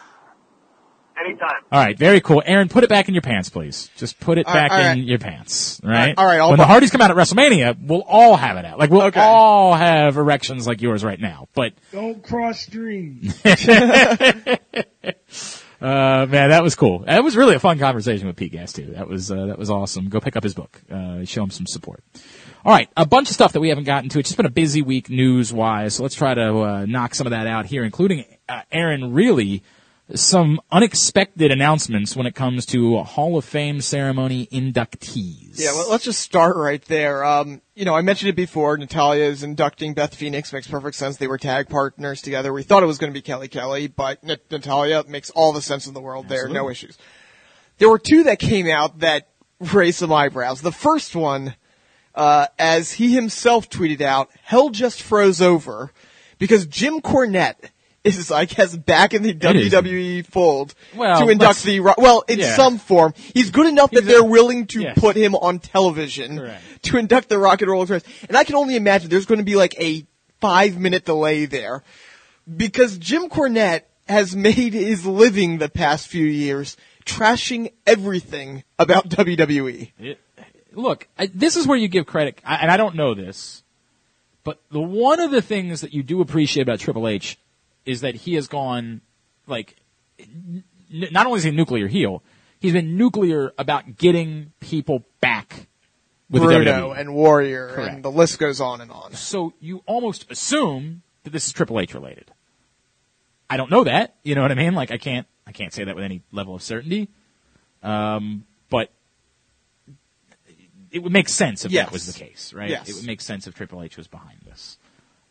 Anytime. All right, very cool. Aaron, put it back in your pants, please. Just put it All back right, in your pants, right? all right, I'll when the Hardys come out at WrestleMania, we'll all have it out. Like we'll Okay. all have erections like yours right now. But Don't cross streams. uh, man, that was cool. That was really a fun conversation with Pete Gas too. That was uh, that was awesome. Go pick up his book. Uh, show him some support. All right, a bunch of stuff that we haven't gotten to. It's just been a busy week news wise, so let's try to uh, knock some of that out here, including uh, Aaron. Really, some unexpected announcements when it comes to Hall of Fame ceremony inductees. Yeah, well, let's just start right there. Um, you know, I mentioned it before. Natalya is inducting Beth Phoenix. Makes perfect sense. They were tag partners together. We thought it was going to be Kelly Kelly, but N- Natalya makes all the sense in the world there. No issues. There were two that came out that raised some eyebrows. The first one, uh, as he himself tweeted out, hell just froze over because Jim Cornette is, I guess, back in the is. WWE fold Well, to induct the, well, in Yeah. some form. He's good enough that they're willing to Yes. put him on television Correct. to induct the Rock and Roll Express. And I can only imagine there's going to be like a five minute delay there because Jim Cornette has made his living the past few years trashing everything about. WWE. It- look, I, this is where you give credit, I, and I don't know this, But the one of the things that you do appreciate about Triple H is that he has gone like n- not only is he a nuclear heel, he's been nuclear about getting people back with Bruno and Warrior, Correct. and the list goes on and on. So you almost assume that this is Triple H related. I don't know that. You know what I mean? Like I can't I can't say that with any level of certainty. Um, but it would make sense if Yes. that was the case, right? Yes. It would make sense if Triple H was behind this.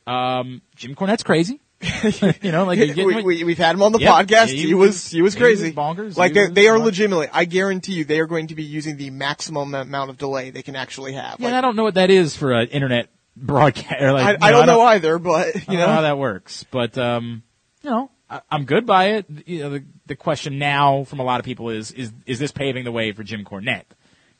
Um, Jim Cornette's crazy. you know, like you we, we, we've had him on the Yep. podcast. Yeah, he, was he was crazy. bonkers. Like they, they are nuts. legitimately. I guarantee you, they are going to be using the maximum amount of delay they can actually have. Yeah, Like, and I don't know what that is for an internet broadcast. Like, I, you I know, don't know either, but I you don't know, know how that works, but um, you know, I, I'm good by it. You know, the the question now from a lot of people is is is this paving the way for Jim Cornette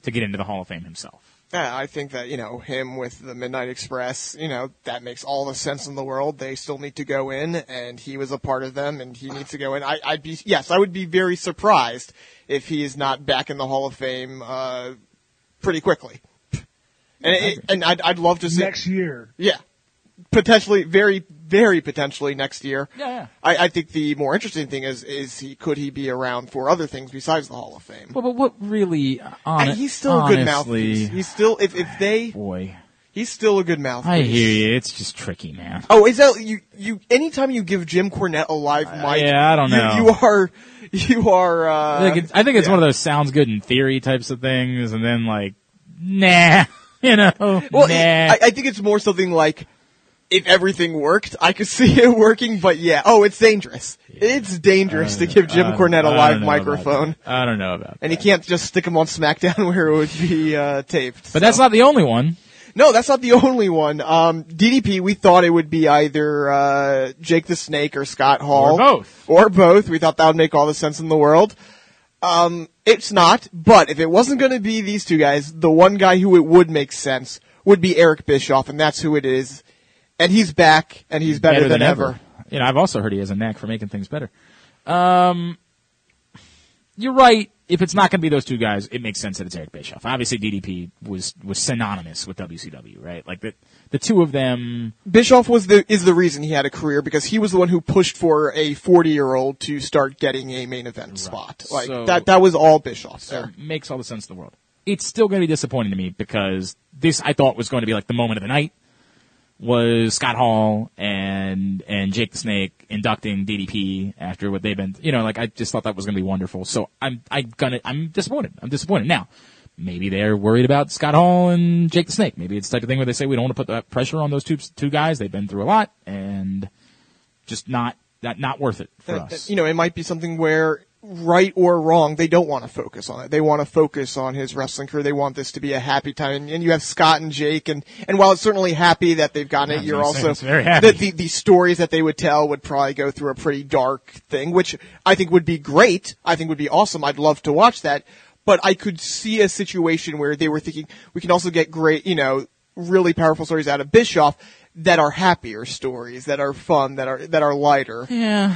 to get into the Hall of Fame himself? Yeah, I think that you know him with the Midnight Express. You know that makes all the sense in the world. They still need to go in, and he was a part of them, and he needs to go in. I, I'd be yes, I would be very surprised if he is not back in the Hall of Fame uh, pretty quickly. And, it, and I'd, I'd love to see Next year. Yeah. Potentially, very, very potentially next year. Yeah, yeah. I, I think the more interesting thing is, is he, could he be around for other things besides the Hall of Fame? Well, but what really? On And he's still a good honestly, mouthpiece. He's still, if, if they, boy, he's still a good mouthpiece. I hear you. It's just tricky, man. Oh, is that, you, you, anytime you give Jim Cornette a live mic, yeah, I don't you- know. You, are, you are, uh, I think it's, I think it's yeah. one of those sounds good in theory types of things, and then like, nah, you know, Well, nah. I, I think it's more something like, if everything worked, I could see it working, but yeah, oh, it's dangerous. It's dangerous to give Jim Cornette a live don't know about microphone. I don't know about. And you can't just stick him on SmackDown where it would be uh, taped. But that's not the only one. No, that's not the only one. Um, DDP, we thought it would be either uh, Jake the Snake or Scott Hall. Or both. Or both. We thought that would make all the sense in the world. Um, it's not, but if it wasn't going to be these two guys, the one guy who it would make sense would be Eric Bischoff, and that's who it is. And he's back, and he's better, than, ever. You know, I've also heard he has a knack for making things better. Um, you're right. If it's not going to be those two guys, it makes sense that it's Eric Bischoff. Obviously, DDP was was synonymous with WCW, right? Like the the two of them. Bischoff was the is the reason he had a career because he was the one who pushed for a 40 year old to start getting a main event spot. Like So- that that was all Bischoff So there. makes all the sense in the world. It's still going to be disappointing to me because this I thought was going to be like the moment of the night was Scott Hall and and Jake the Snake inducting DDP after what they've been. You know, like I just thought that was going to be wonderful. So I'm I gonna I'm disappointed. I'm disappointed now. Maybe they're worried about Scott Hall and Jake the Snake. Maybe it's the type of thing where they say we don't want to put that pressure on those two two guys. They've been through a lot and just not not not worth it for That- us. that- you know, it might be something where, right or wrong, they don't want to focus on it. They want to focus on his wrestling career. They want this to be a happy time. And, and you have Scott and Jake, and, and while it's certainly happy that they've gotten I it, was you're also it's very happy. The, the the stories that they would tell would probably go through a pretty dark thing, which I think would be great. I think would be awesome. I'd love to watch that. But I could see a situation where they were thinking we can also get great, you know, really powerful stories out of Bischoff that are happier stories, that are fun, that are that are lighter. yeah,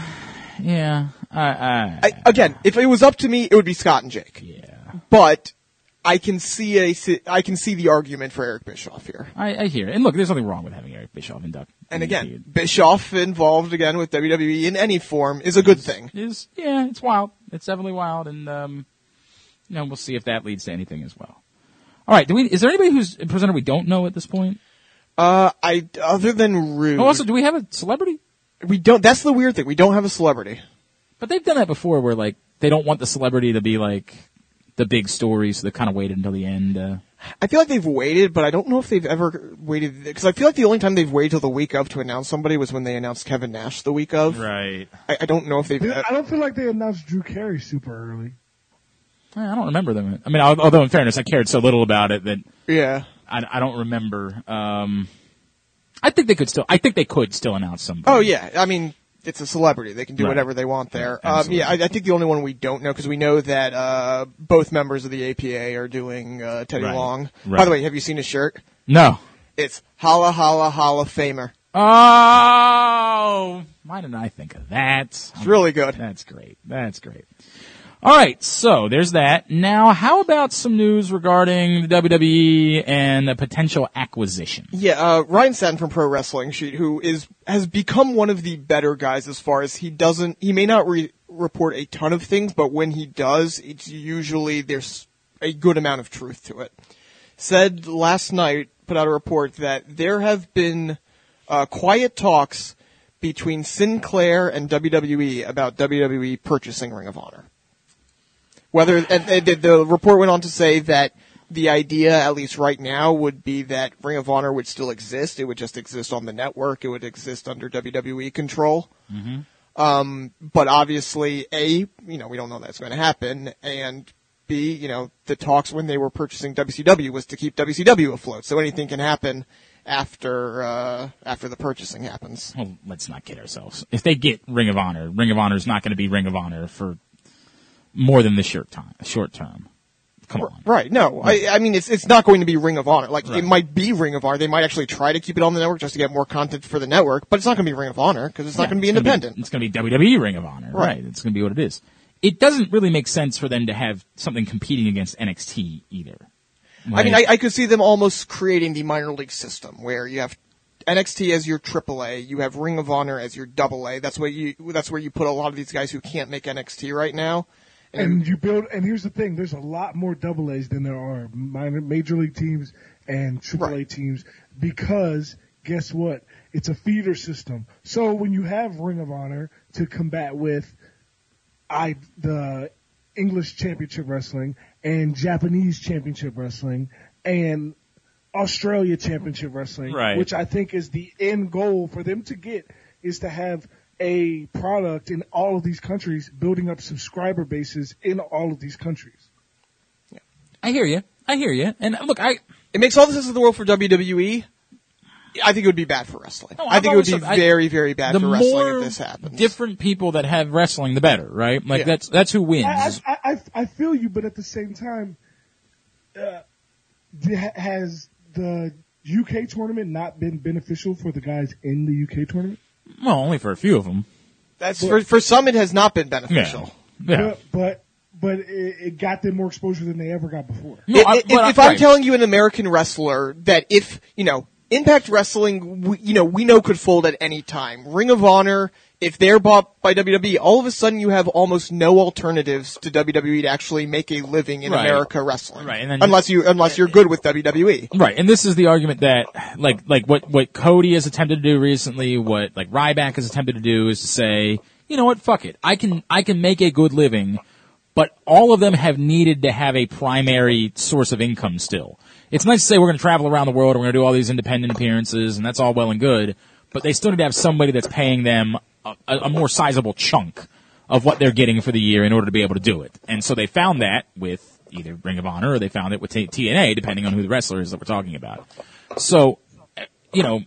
yeah. I, I, I, again, if it was up to me, it would be Scott and Jake. yeah. But I can see a I can see the argument for Eric Bischoff here. I, I hear it. And look, there's nothing wrong with having Eric Bischoff induct. And again, Bischoff involved again with WWE in any form is a good thing. is yeah, it's wild. It's definitely wild, and um, you know, we'll see if that leads to anything as well. All right, do we? Is there anybody who's a presenter we don't know at this point? Uh, I other than Rude, Oh, also, do we have a celebrity? we don't. That's the weird thing. We don't have a celebrity. But they've done that before, where like they don't want the celebrity to be like the big story, so they kind of waited until the end. Uh, I feel like they've waited, but I don't know if they've ever waited because I feel like the only time they've waited till the week of to announce somebody was when they announced Kevin Nash the week of. right. I, I don't know if they've. I don't feel like they announced Drew Carey super early. I don't remember them. I mean, although in fairness, I cared so little about it that yeah. I, I don't remember. Um, I think they could still. I think they could still announce somebody. Oh yeah, I mean it's a celebrity; they can do Right. whatever they want there. Yeah, um, yeah, I, I think the only one we don't know because we know that uh, both members of the APA are doing uh, Teddy Right. Long. By the way, have you seen his shirt? no. It's Holla Holla Holla Famer. Oh, why didn't I think of that? It's really good. That's great. That's great. All right, so there's that. Now, how about some news regarding the WWE and a potential acquisition? Yeah, uh, Ryan Satin from Pro Wrestling Sheet, who is has become one of the better guys as far as he doesn't. He may not re- report a ton of things, but when he does, it's usually there's a good amount of truth to it. Said last night, put out a report that there have been uh, quiet talks between Sinclair and WWE about WWE purchasing Ring of Honor. Whether and, the- the report went on to say that the idea, at least right now, would be that Ring of Honor would still exist. It would just exist on the network. It would exist under WWE control. Mm-hmm. Um, but obviously, a you know we don't know that's going to happen, and b you know the talks when they were purchasing WCW was to keep WCW afloat. So anything can happen after uh, after the purchasing happens. Well, let's not kid ourselves. If they get Ring of Honor, Ring of Honor is not going to be Ring of Honor for more than the short time. Short term. Come on. Right. No, I, I mean it's it's not going to be Ring of Honor. Like Right. it might be Ring of Honor. They might actually try to keep it on the network just to get more content for the network, but it's not going to be Ring of Honor because it's not going to be gonna independent. it's going to be WWE Ring of Honor. Right. Right. It's going to be what it is. It doesn't really make sense for them to have something competing against NXT either. I mean, I, I could see them almost creating the minor league system where you have NXT as your AAA, you have Ring of Honor as your Double A. That's where you that's where you put a lot of these guys who can't make NXT right now. And you build, and here's the thing: there's a lot more double A's than there are minor, major league teams and triple A teams because guess what? It's a feeder system. So when you have Ring of Honor to combat with, I the English Championship Wrestling and Japanese Championship Wrestling and Australia Championship Wrestling, Right. which I think is the end goal for them to get is to have a product in all of these countries, building up subscriber bases in all of these countries. I hear you. I hear you. And look, I It makes all the sense in the world for WWE. I think it would be bad for wrestling. No, I think it would be said- I- very, very bad the for wrestling if this happens. different people that have wrestling, the better, right? Like Yeah. that's that's who wins. I, I, I, I feel you, but at the same time, uh, has the UK tournament not been beneficial for the guys in the UK tournament? Well, only for a few of them. That's for for some it has not been beneficial. Yeah. But but, but it, it got them more exposure than they ever got before. No, I- if, but I- if I'm right. telling you an American wrestler that if you know Impact Wrestling, we, you know we know could fold at any time. Ring of Honor, if they're bought by WWE, all of a sudden you have almost no alternatives to WWE to actually make a living in Right. America wrestling. Right, and unless you unless you're good with. WWE. Right, and this is the argument that, like, like what what Cody has attempted to do recently, what like Ryback has attempted to do is to say, you know what, fuck it, I can I can make a good living, but all of them have needed to have a primary source of income still. It's nice to say we're going to travel around the world, we're going to do all these independent appearances, and that's all well and good, but they still need to have somebody that's paying them a, a, a more sizable chunk of what they're getting for the year in order to be able to do it. And so they found that with either Ring of Honor or they found it with T- TNA, depending on who the wrestler is that we're talking about. So, eh, you know,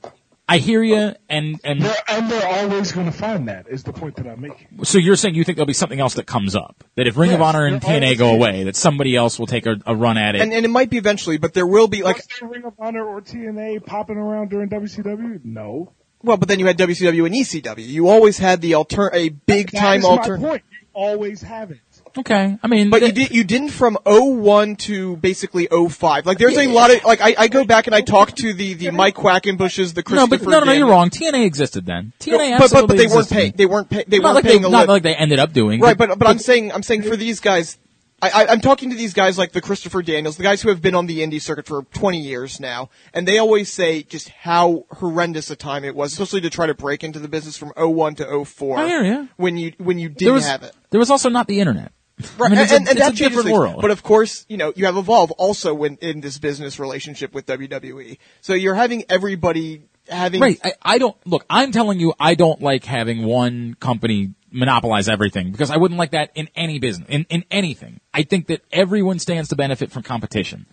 I hear you, and and They're, and they're always going to find that. Is the point that I'm making. so you're saying you think there'll be something else that comes up that if Ring of Honor and TNA go away, that somebody else will take a, a run at it. And and it might be eventually, but there will be like Ring of Honor or TNA popping around during WCW? No. Well, but then you had WCW and ECW. You always had the alter a big That time is my alter. point. You always have it. okay, I mean, But you did you didn't from 01 to basically 05. Like there's a lot of like I, I go back and I talk to the the Mike Quackenbushes, the Christopher. no, but no, no, no, you're wrong. TNA existed then. TNA No, but, absolutely but but they weren't existed. paying. They weren't pay, They not weren't like paying they, a not li- like they ended up doing. right. But but I'm saying I'm saying for these guys. I, I, I'm talking to these guys like the Christopher Daniels, the guys who have been on the indie circuit for 20 years now, and they always say just how horrendous a time it was, especially to try to break into the business from 01 to 04. I hear ya. When you when you didn't was have it. there was also not the internet. Right, I mean, and, a- and, and it's a different things. world. But of course, you know, you have Evolve also when, in this business relationship with WWE. So you're having everybody having Right. I, I don't look. I'm telling you, I don't like having one company monopolize everything because I wouldn't like that in any business, in in anything. I think that everyone stands to benefit from competition.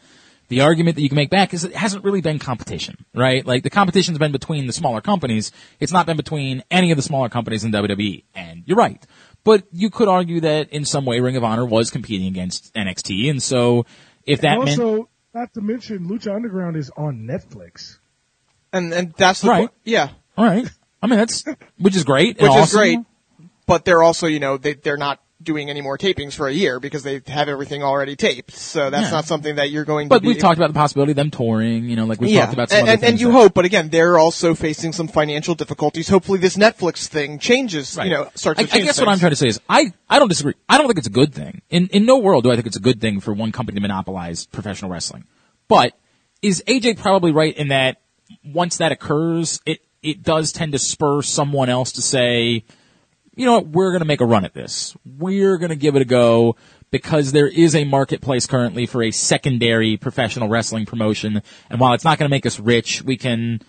The argument that you can make back is it hasn't really been competition, right? Like the competition's been between the smaller companies. It's not been between any of the smaller companies in WWE. And you're right. But you could argue that in some way Ring of Honor was competing against NXT, and so if that and meant also, not to mention, Lucha Underground is on Netflix. and and that's the Right. po- yeah, all right, I mean that's which is great, and which is awesome. great. But they're also, you know, they they're not doing any more tapings for a year because they have everything already taped. So that's Yeah. not something that you're going to But we've talked about the possibility of them touring. You know, like we've yeah, talked about some and, other and, things and you that- hope, but again, they're also facing some financial difficulties. Hopefully, this Netflix thing changes. You know, starts. I, I guess what I'm trying to say is I, I don't disagree. I don't think it's a good thing. In in no world do I think it's a good thing for one company to monopolize professional wrestling. But is AJ probably right in that once that occurs, it it does tend to spur someone else to say, you know what, we're going to make a run at this. We're going to give it a go because there is a marketplace currently for a secondary professional wrestling promotion. And while it's not going to make us rich, we can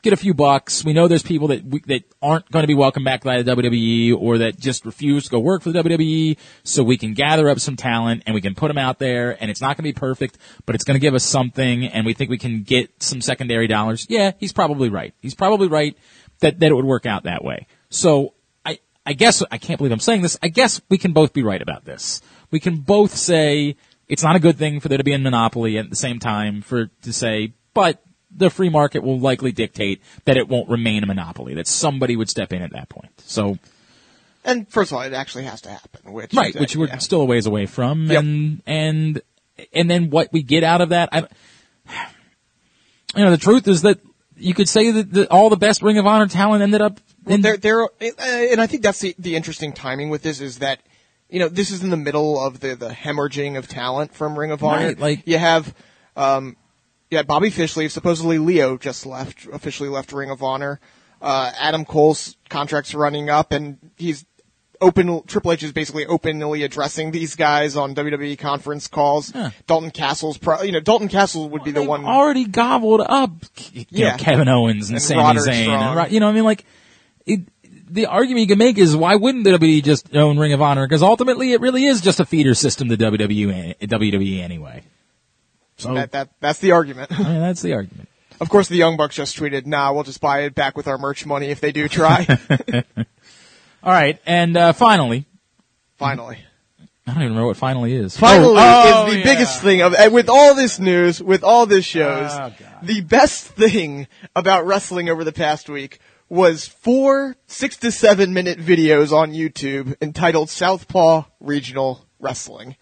get a few bucks. We know there's people that we, that aren't going to be welcomed back by the WWE or that just refuse to go work for the WWE. So we can gather up some talent and we can put them out there and it's not going to be perfect, but it's going to give us something and we think we can get some secondary dollars. Yeah, he's probably right. He's probably right that, that it would work out that way. So I, guess, I can't believe I'm saying this. I guess we can both be right about this. We can both say it's not a good thing for there to be a monopoly at the same time for, to say, but the free market will likely dictate that it won't remain a monopoly, that somebody would step in at that point. So, And first of all, it actually has to happen. Which right, which we're yeah. still a ways away from, Yep. and and and then what we get out of that, I, you know, the truth is that you could say that the, all the best Ring of Honor talent ended up. Well, in, uh, and I think that's the, the interesting timing with this is that, you know, this is in the middle of the, the hemorrhaging of talent from Ring of Honor. Right, like- you have, um, yeah, Bobby Fish leaves. Supposedly Leo just left, officially left Ring of Honor. Uh, Adam Cole's contract's running up and he's open, Triple H is basically openly addressing these guys on WWE conference calls. Huh. Dalton Castle's pro, you know, Dalton Castle would be the one. already gobbled up, Yeah. know, Kevin Owens and, And Sami Zayn, and, you know, I mean, like, it, the argument you can make is why wouldn't WWE just own Ring of Honor? Because ultimately, it really is just a feeder system to WWE, WWE anyway. So that, that, that's the argument. I mean, that's the argument. Of course, the Young Bucks just tweeted, "Nah, we'll just buy it back with our merch money if they do try." All right, and uh, finally, Finally, I don't even know what finally is. finally Oh, is the yeah. biggest thing of and with all this news, with all this shows. Oh, the best thing about wrestling over the past week was four six to seven minute videos on YouTube entitled Southpaw Regional Wrestling.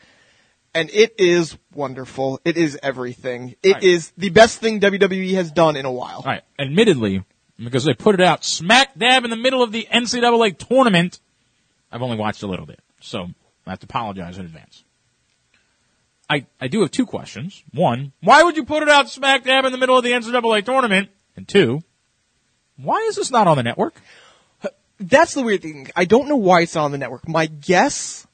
And it is wonderful. It is everything. It is Right. the best thing WWE has done in a while. All right, admittedly, because they put it out smack dab in the middle of the NCAA tournament, I've only watched a little bit, so I have to apologize in advance. I, I do have two questions. One, why would you put it out smack dab in the middle of the NCAA tournament? And two, why is this not on the network? That's the weird thing. I don't know why it's not on the network. My guess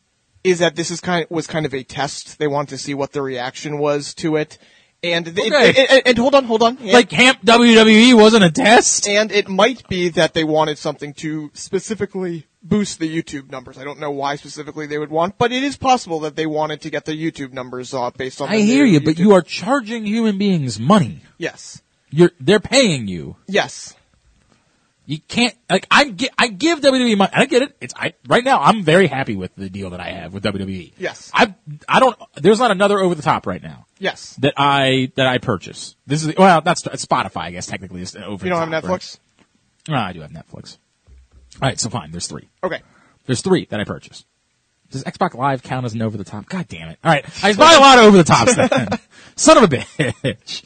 is that this is kind of, was kind of a test. They wanted to see what the reaction was to it. And, they, Okay. and, and- and hold on, hold on. And- Like Camp WWE wasn't a test? and it might be that they wanted something to specifically boost the YouTube numbers. I don't know why specifically they would want, but it is possible that they wanted to get the YouTube numbers up based on. I hear you, but you are charging human beings money. yes, You're, they're paying you. yes. You can't like I I give WWE money. I get it. It's I right now. I'm very happy with the deal that I have with WWE. Yes. I I don't. There's not another over the top right now Yes. that I that I purchase. This is well, that's Spotify. I guess technically is over. You don't have top, right? Netflix? I do have Netflix. All right, so fine. There's three. Okay. There's three that I purchased. Does Xbox Live count as an over the top? God damn it! All right, I buy a lot of over the tops. Then. Son of a bitch.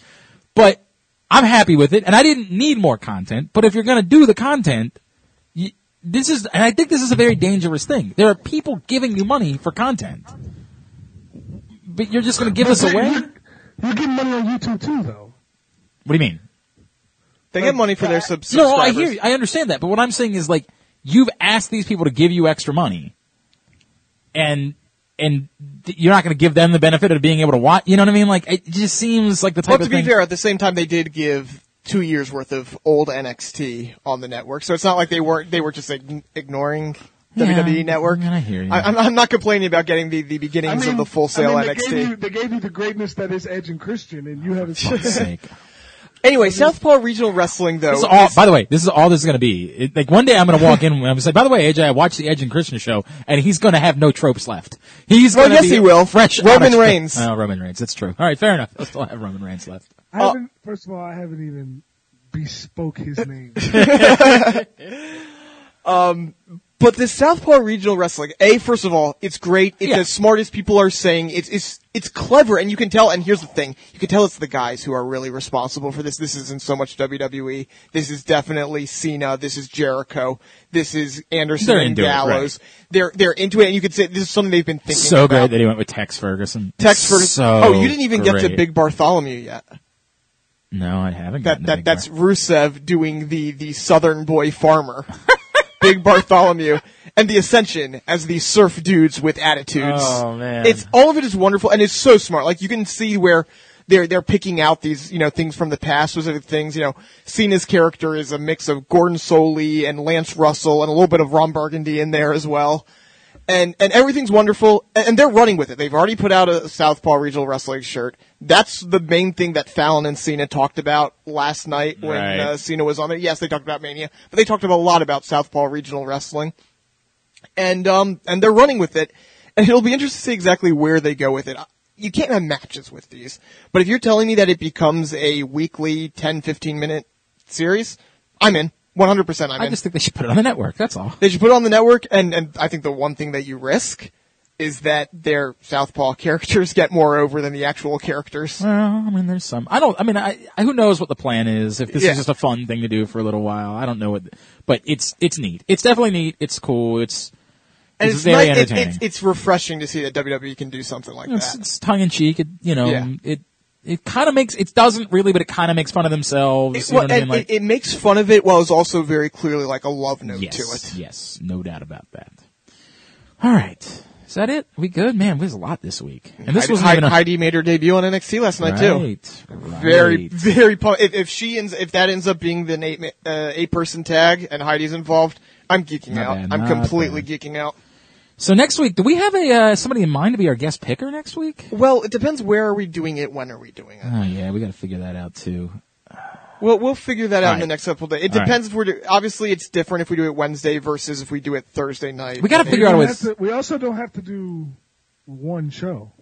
But I'm happy with it, and I didn't need more content. But if you're going to do the content, you, this is, and I think this is a very dangerous thing. There are people giving you money for content, but you're just going to give this away. You're getting money on YouTube too, though. What do you mean? They get money for their sub- No, I subscribers. hear, you. I understand that, but what I'm saying is like you've asked these people to give you extra money, and and th- you're not going to give them the benefit of being able to watch. You know what I mean? Like it just seems like the type Well, to of be thing. fair, at the same time, they did give two years worth of old NXT on the network, so it's not like they weren't they were just ign- ignoring Yeah, WWE Network. I hear you. I, I'm, I'm not complaining about getting the, the beginnings of the full sale I mean, they NXT. Gave you, they gave you the greatness that is Edge and Christian, and you haven't seen Fuck's sake. Anyway, Southpaw Regional Wrestling though. This is all, is- by the way, this is all this is going to be. It, like one day I'm going to walk in and I'm going to say, by the way, AJ, I watched the Edge and Christian show and he's going to have no tropes left. He's Well, going to yes, be he will. fresh. Roman of- Reigns. Oh, Roman Reigns. That's true. All right, fair enough. I'll still have Roman Reigns left. I uh, haven't. First of all, I haven't even bespoke his name. Um, But the Southpaw Regional Wrestling, A, first of all, it's great. It's Yeah. as smart as people are saying. It's, it's, it's clever and you can tell, and here's the thing, you can tell it's the guys who are really responsible for this. This isn't so much WWE. This is definitely Cena. This is Jericho. This is Anderson They're and into it, Gallows. They're, they're into it and you could say this is something they've been thinking So about. great that he went with Tex Ferguson. Tex Ferguson. So oh, you didn't even get to. Big Bartholomew yet. No, I haven't. That, that, that's Rusev doing the, the Southern boy farmer. Big Bartholomew. And the Ascension as the surf dudes with attitudes. Oh, man. It's, all of it is wonderful and it's so smart. Like you can see where they're, they're picking out these, you know, things from the past, specific things, you know, Cena's character is a mix of Gordon Solie and Lance Russell and a little bit of Ron Burgundy in there as well. And, and everything's wonderful, and and they're running with it. They've already put out a Southpaw Regional Wrestling shirt. That's the main thing that Fallon and Cena talked about last night when Right. uh, Cena was on it. Yes, they talked about Mania, but they talked about a lot about Southpaw Regional Wrestling, and um, and they're running with it. And it'll be interesting to see exactly where they go with it. You can't have matches with these, but if you're telling me that it becomes a weekly 10, 15 minute series, I'm in. 100% I'm I in. just think they should put it on the network. That's all. They should put it on the network, and, and I think the one thing that you risk is that their Southpaw characters get more over than the actual characters. Well, I mean, there's some. I don't. I mean, I, I who knows what the plan is? If this Yeah. is just a fun thing to do for a little while, I don't know what. But it's it's neat. It's definitely neat. It's cool. It's And it's, it's, very it, entertaining. it's, it's refreshing to see that WWE can do something like that. it's tongue in cheek. It, you know, Yeah. it it kind of makes it doesn't really, but it kind of makes fun of themselves. It, well, I mean? Like, it, it makes fun of it while it's also very clearly like a love note yes, to it. yes, no doubt about that. All right, is that it? We good, man? There's a lot this week, and this wasn't Heidi, a, Heidi made her debut on NXT last night too. right, right. Very, very. pu- If, if she ends, if that ends up being the eight uh, eight person tag and Heidi's involved, I'm geeking Not out. bad, I'm completely bad. geeking out. So next week, do we have a uh, somebody in mind to be our guest picker next week? Well, it depends. Where are we doing it? When are we doing it? Oh yeah, we got to figure that out too. We'll we'll figure that out All in the right. next couple of days. It All right. depends if we're do- obviously it's different if we do it Wednesday versus if we do it Thursday night. We gotta figure out a way. to- we also don't have to do one show.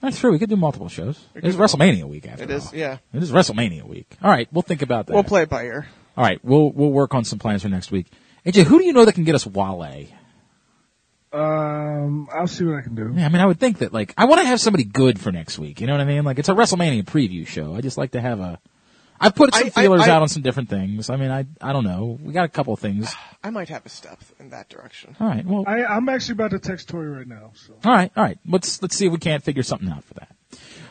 That's true. We could do multiple shows. It's WrestleMania week after It is, all. yeah. It is WrestleMania week. All right, we'll think about that. We'll play it by ear. All right, we'll we'll work on some plans for next week. AJ, who do you know that can get us Wale? Um, I'll see what I can do. Yeah, I mean, I would think that like I want to have somebody good for next week. You know what I mean? Like it's a WrestleMania preview show. I just like to have a. I put some I- I- feelers I- out on some different things. I mean, I I don't know. We got a couple of things. I might have a step in that direction. All right, well, I, I'm actually about to text Tori right now. So all right, all right. Let's let's see if we can't figure something out for that.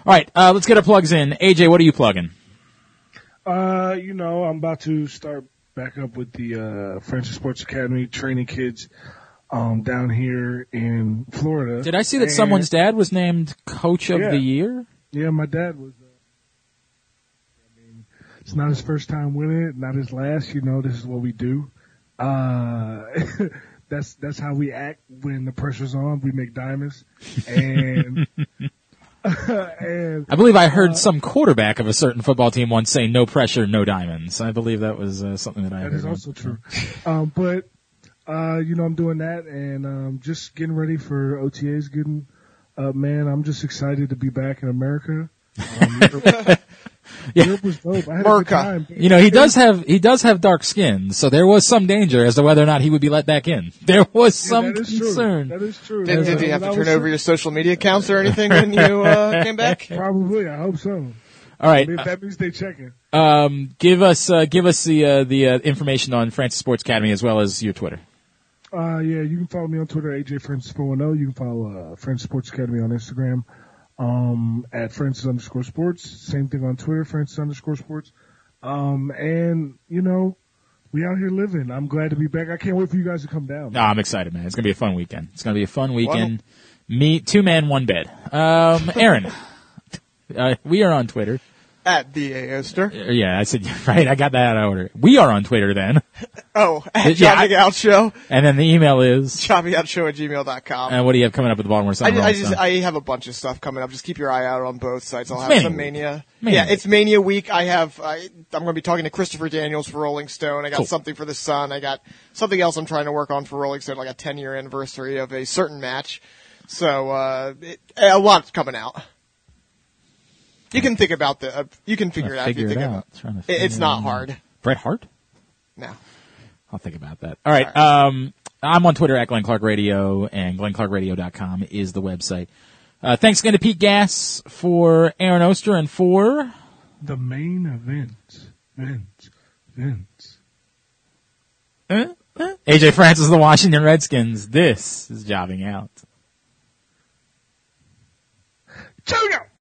All right, uh, let's get our plugs in. AJ, what are you plugging? Uh, you know, I'm about to start back up with the uh, Francis Sports Academy training kids um, down here in Florida. Did I see that And- someone's dad was named Coach of Yeah. the Year? Yeah, my dad was. Uh, it's not his first time winning it, not his last. You know, this is what we do. Uh, that's that's how we act when the pressure's on. We make diamonds, and and I believe I Uh, heard some quarterback of a certain football team once say "No pressure, no diamonds." I believe that was uh, something that I That heard. is also true. Um, but uh, you know, I'm doing that and um, just getting ready for OTAs. Getting, uh, man, I'm just excited to be back in America. Um, Yeah. Europe was dope. I had America. a good time. You know, he does have he does have dark skin, so there was some danger as to whether or not he would be let back in. There was Yeah, some concern. True. That is true. Did, did you have to turn over your social media accounts or anything when you uh, came back? Probably. I hope so. All right, If that means they checking. um, give us uh, give us the uh, the uh, information on Francis Sports Academy as well as your Twitter. Uh, yeah, you can follow me on Twitter, AJ Francis 410. You can follow uh, Francis Sports Academy on Instagram um, at Francis underscore sports. Same thing on Twitter, Francis underscore sports. Um, and, you know, we out here living. I'm glad to be back. I can't wait for you guys to come down. No, I'm excited, man. It's gonna be a fun weekend. It's gonna be a fun weekend. Me, two man, one bed. Um, Aaron, uh, we are on Twitter. At the Aoster. Uh, Yeah, I said right. I got that out of order. We are on Twitter then, Oh, at Yeah, Out Show. and then the email is. Jobbingoutshow at gmail.com. And what do you have coming up at the Baltimore Sun? I, I just? I have a bunch of stuff coming up. Just keep your eye out on both sites. I'll have Mania some mania. Mania yeah, it's Mania week. I have I, I'm going to be talking to Christopher Daniels for Rolling Stone. I got Cool. something for the Sun. I got something else I'm trying to work on for Rolling Stone, like a 10 year anniversary of a certain match. So uh, it, a lot's coming out. You can think about the. Uh, you can figure it out if you figure it think out. about. Trying to It, it's not out. hard. Bret Hart. No. I'll think about that. All right. Um, I'm on Twitter at Glenn Clark Radio, and glennclarkradio.com is the website. Uh, thanks again to Pete Gas for Aaron Oster and for The main event. Vince. Vince. uh, uh, AJ Francis the Washington Redskins. This is jobbing out. Junior!